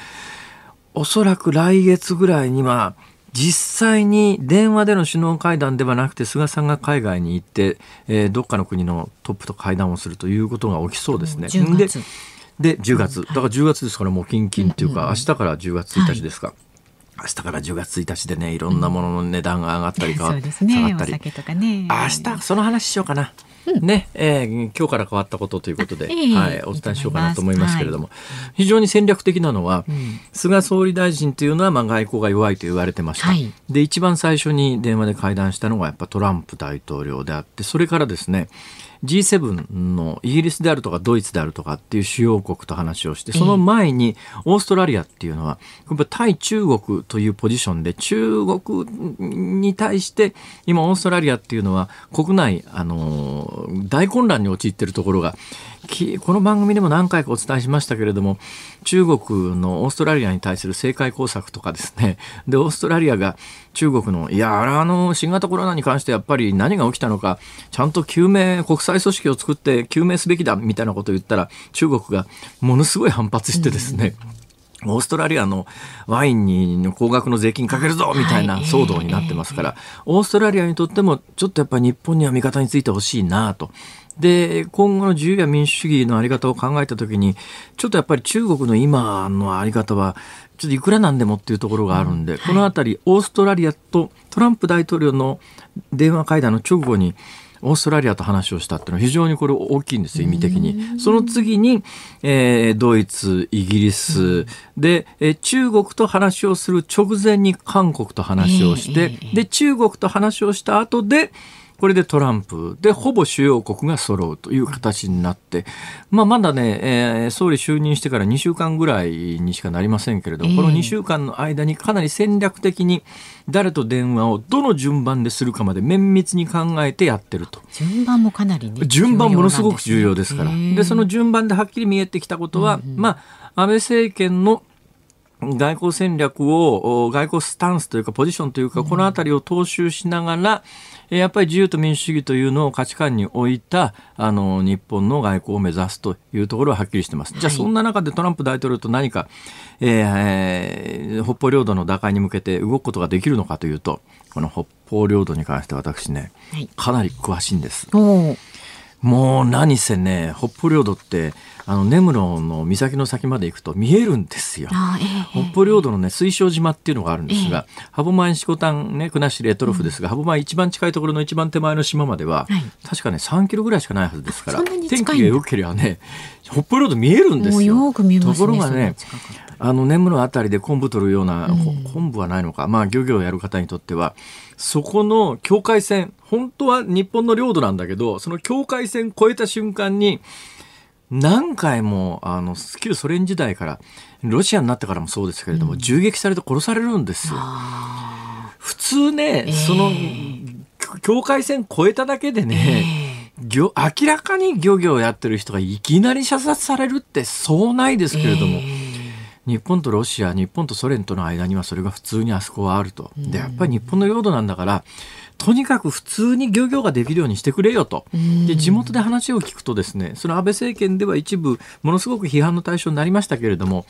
おそらく来月ぐらいには実際に電話での首脳会談ではなくて菅さんが海外に行って、えー、どっかの国のトップと会談をするということが起きそうですね。でで10月。だから10月ですからもう近々っていうか、明日から10月1日ですか。はい明日から10月1日でねいろんなものの値段が上がったり変わ、うんね、下がったり、ね、明日その話しようかな。うん、ね、えー、今日から変わったことということで、えー、はい、お伝えしようかなと思いますけれども、はい、非常に戦略的なのは、うん、菅総理大臣というのは、まあ、外交が弱いと言われてました、はい、で一番最初に電話で会談したのがやっぱトランプ大統領であってそれからですね G7 のイギリスであるとかドイツであるとかっていう主要国と話をしてその前にオーストラリアっていうのは対中国というポジションで中国に対して今オーストラリアっていうのは国内あの大混乱に陥っているところがこの番組でも何回かお伝えしましたけれども中国のオーストラリアに対する政界工作とかですね。でオーストラリアが中国のいやあの新型コロナに関してやっぱり何が起きたのかちゃんと救命国際組織を作って救命すべきだみたいなことを言ったら中国がものすごい反発してですね、オーストラリアのワインに高額の税金かけるぞみたいな騒動になってますから、オーストラリアにとってもちょっとやっぱり日本には味方についてほしいなと。で、今後の自由や民主主義のあり方を考えたときに、ちょっとやっぱり中国の今のあり方は、ちょっといくらなんでもっていうところがあるんで、このあたり、オーストラリアとトランプ大統領の電話会談の直後に、オーストラリアと話をしたっていうのは非常にこれ大きいんですよ、意味的に。その次に、えー、ドイツ、イギリスで、えー、中国と話をする直前に韓国と話をして、で、中国と話をした後で、これでトランプでほぼ主要国が揃うという形になって、まあ、まだね、えー、総理就任してから2週間ぐらいにしかなりませんけれど、えー、この2週間の間にかなり戦略的に誰と電話をどの順番でするかまで綿密に考えてやってると。順番もかなりね順番ものすごく重要ですから。でその順番ではっきり見えてきたことは、うんうん、まあ安倍政権の外交戦略を外交スタンスというかポジションというかこの辺りを踏襲しながら、やっぱり自由と民主主義というのを価値観に置いたあの日本の外交を目指すというところははっきりしてます。じゃあそんな中でトランプ大統領と何か、えー、北方領土の打開に向けて動くことができるのかというとこの北方領土に関して私ね、かなり詳しいんです。もう何せね北方領土ってあの根室の岬の先まで行くと見えるんですよ。えー、北方領土のね水晶島っていうのがあるんですが、えー、歯舞色丹ね国後レトロフですが、うん、歯舞一番近いところの一番手前の島までは、はい、確かね3キロぐらいしかないはずですから天気が良ければね北方領土見えるんですよ。よね、ところがねあの根室あたりで昆布取るような、うん、昆布はないのか。まあ漁業をやる方にとってはそこの境界線本当は日本の領土なんだけどその境界線越えた瞬間に何回もあの旧ソ連時代からロシアになってからもそうですけれども、うん、銃撃されて殺されるんですよ。普通ね、えー、その境界線越えただけでね、えー、明らかに漁業をやってる人がいきなり射殺されるってそうないですけれども。えー日本とロシア、日本とソ連との間にはそれが普通にあそこはあると。で、やっぱり日本の領土なんだから、とにかく普通に漁業ができるようにしてくれよと。で、地元で話を聞くとですね、その安倍政権では一部、ものすごく批判の対象になりましたけれども、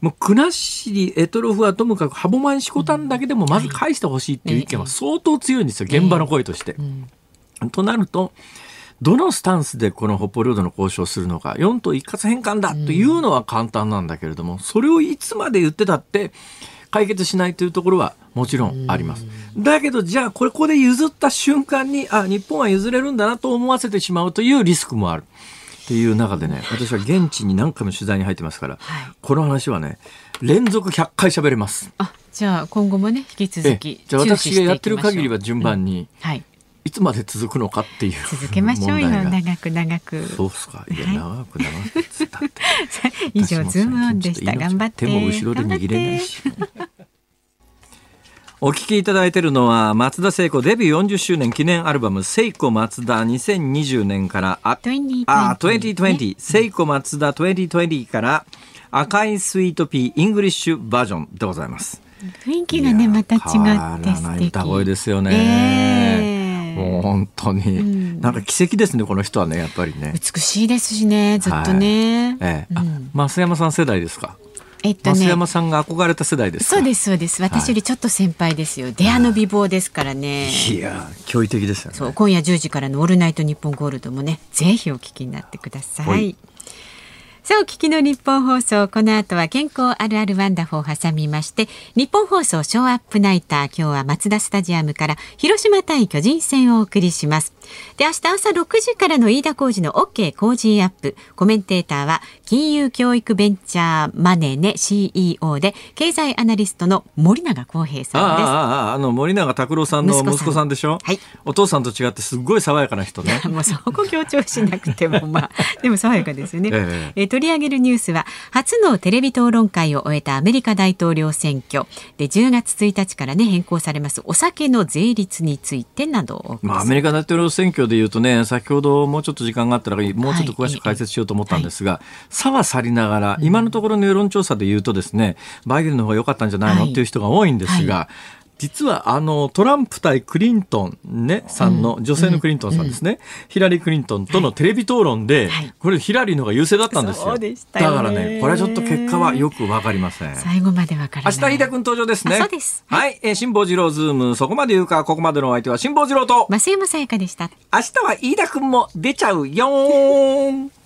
もう国後エトロフはともかく歯舞シコタンだけでもまず返してほしいっていう意見は相当強いんですよ、現場の声として。となると、どのスタンスでこの北方領土の交渉をするのか、4島一括返還だというのは簡単なんだけれども、それをいつまで言ってたって、解決しないというところはもちろんあります。だけど、じゃあ、これ、ここで譲った瞬間に、あ、日本は譲れるんだなと思わせてしまうというリスクもある。っていう中でね、私は現地に何回も取材に入ってますから、はい、この話はね、連続100回喋れます。あ、じゃあ今後もね、引き続きじゃあ私がやってる限りは順番に、うん、はい。いつまで続くのかっていう続けましょうよ。長く長く。そうっすか。いや、長く長く 以上ズームオンでした。頑張って。手も後ろで握れないし。お聞きいただいているのは松田聖子デビュー40周年記念アルバム「聖子松田。2020年」からあ2020あ2020、聖子松田2020から赤いスイートピーイングリッシュバージョンでございます。雰囲気がねまた違って素敵。歌声ですよね、え。ーもう本当に、うん、なんか奇跡ですねこの人はねやっぱりね。美しいですしねずっとね、はい、ええ、うん、増山さん世代ですか？えっとね、増山さんが憧れた世代ですそうですそうです。私よりちょっと先輩ですよ、はい、出会の美貌ですからね。い。や驚異的ですよね。そう今夜10時からの「オールナイトニッポンゴールド」もねぜひお聞きになってくださいさあ、お聞きのニッポン放送、この後は健康あるあるワンダフォーを挟みまして、ニッポン放送ショウアップナイター、今日は松田スタジアムから広島対巨人戦をお送りします。で、明日朝6時からの飯田浩二の OK 工事アップ。コメンテーターは、金融教育ベンチャーマネネ CEO で、経済アナリストの森永康平さんです。ああ、あの、森永拓郎さんの息子さんでしょ？はい。お父さんと違ってすごい爽やかな人ね。もうそこ強調しなくても、まあ、でも爽やかですよね。えええ取り上げるニュースは、初のテレビ討論会を終えたアメリカ大統領選挙。で、10月1日からね、変更されますお酒の税率についてなどまあ、アメリカ大統領選挙でいうとね、先ほどもうちょっと時間があったら、もうちょっと詳しく解説しようと思ったんですが、はい、さはさりながら、今のところの世論調査でいうとですね、バイデンの方が良かったんじゃないの、っていう人が多いんですが、実はあのトランプ対クリントン、ね、さんの、女性のクリントンさんですね、うんうん、ヒラリー・クリントンとのテレビ討論で、はい、これヒラリーのが優勢だったんですよ。だからね、これはちょっと結果はよくわかりません。最後までわから。明日飯田君登場ですね。そうです。はい、えー、辛坊治郎ズーム、そこまで言うか、ここまでのお相手は辛坊治郎と、増山さやかでした。明日は飯田君も出ちゃうよーん。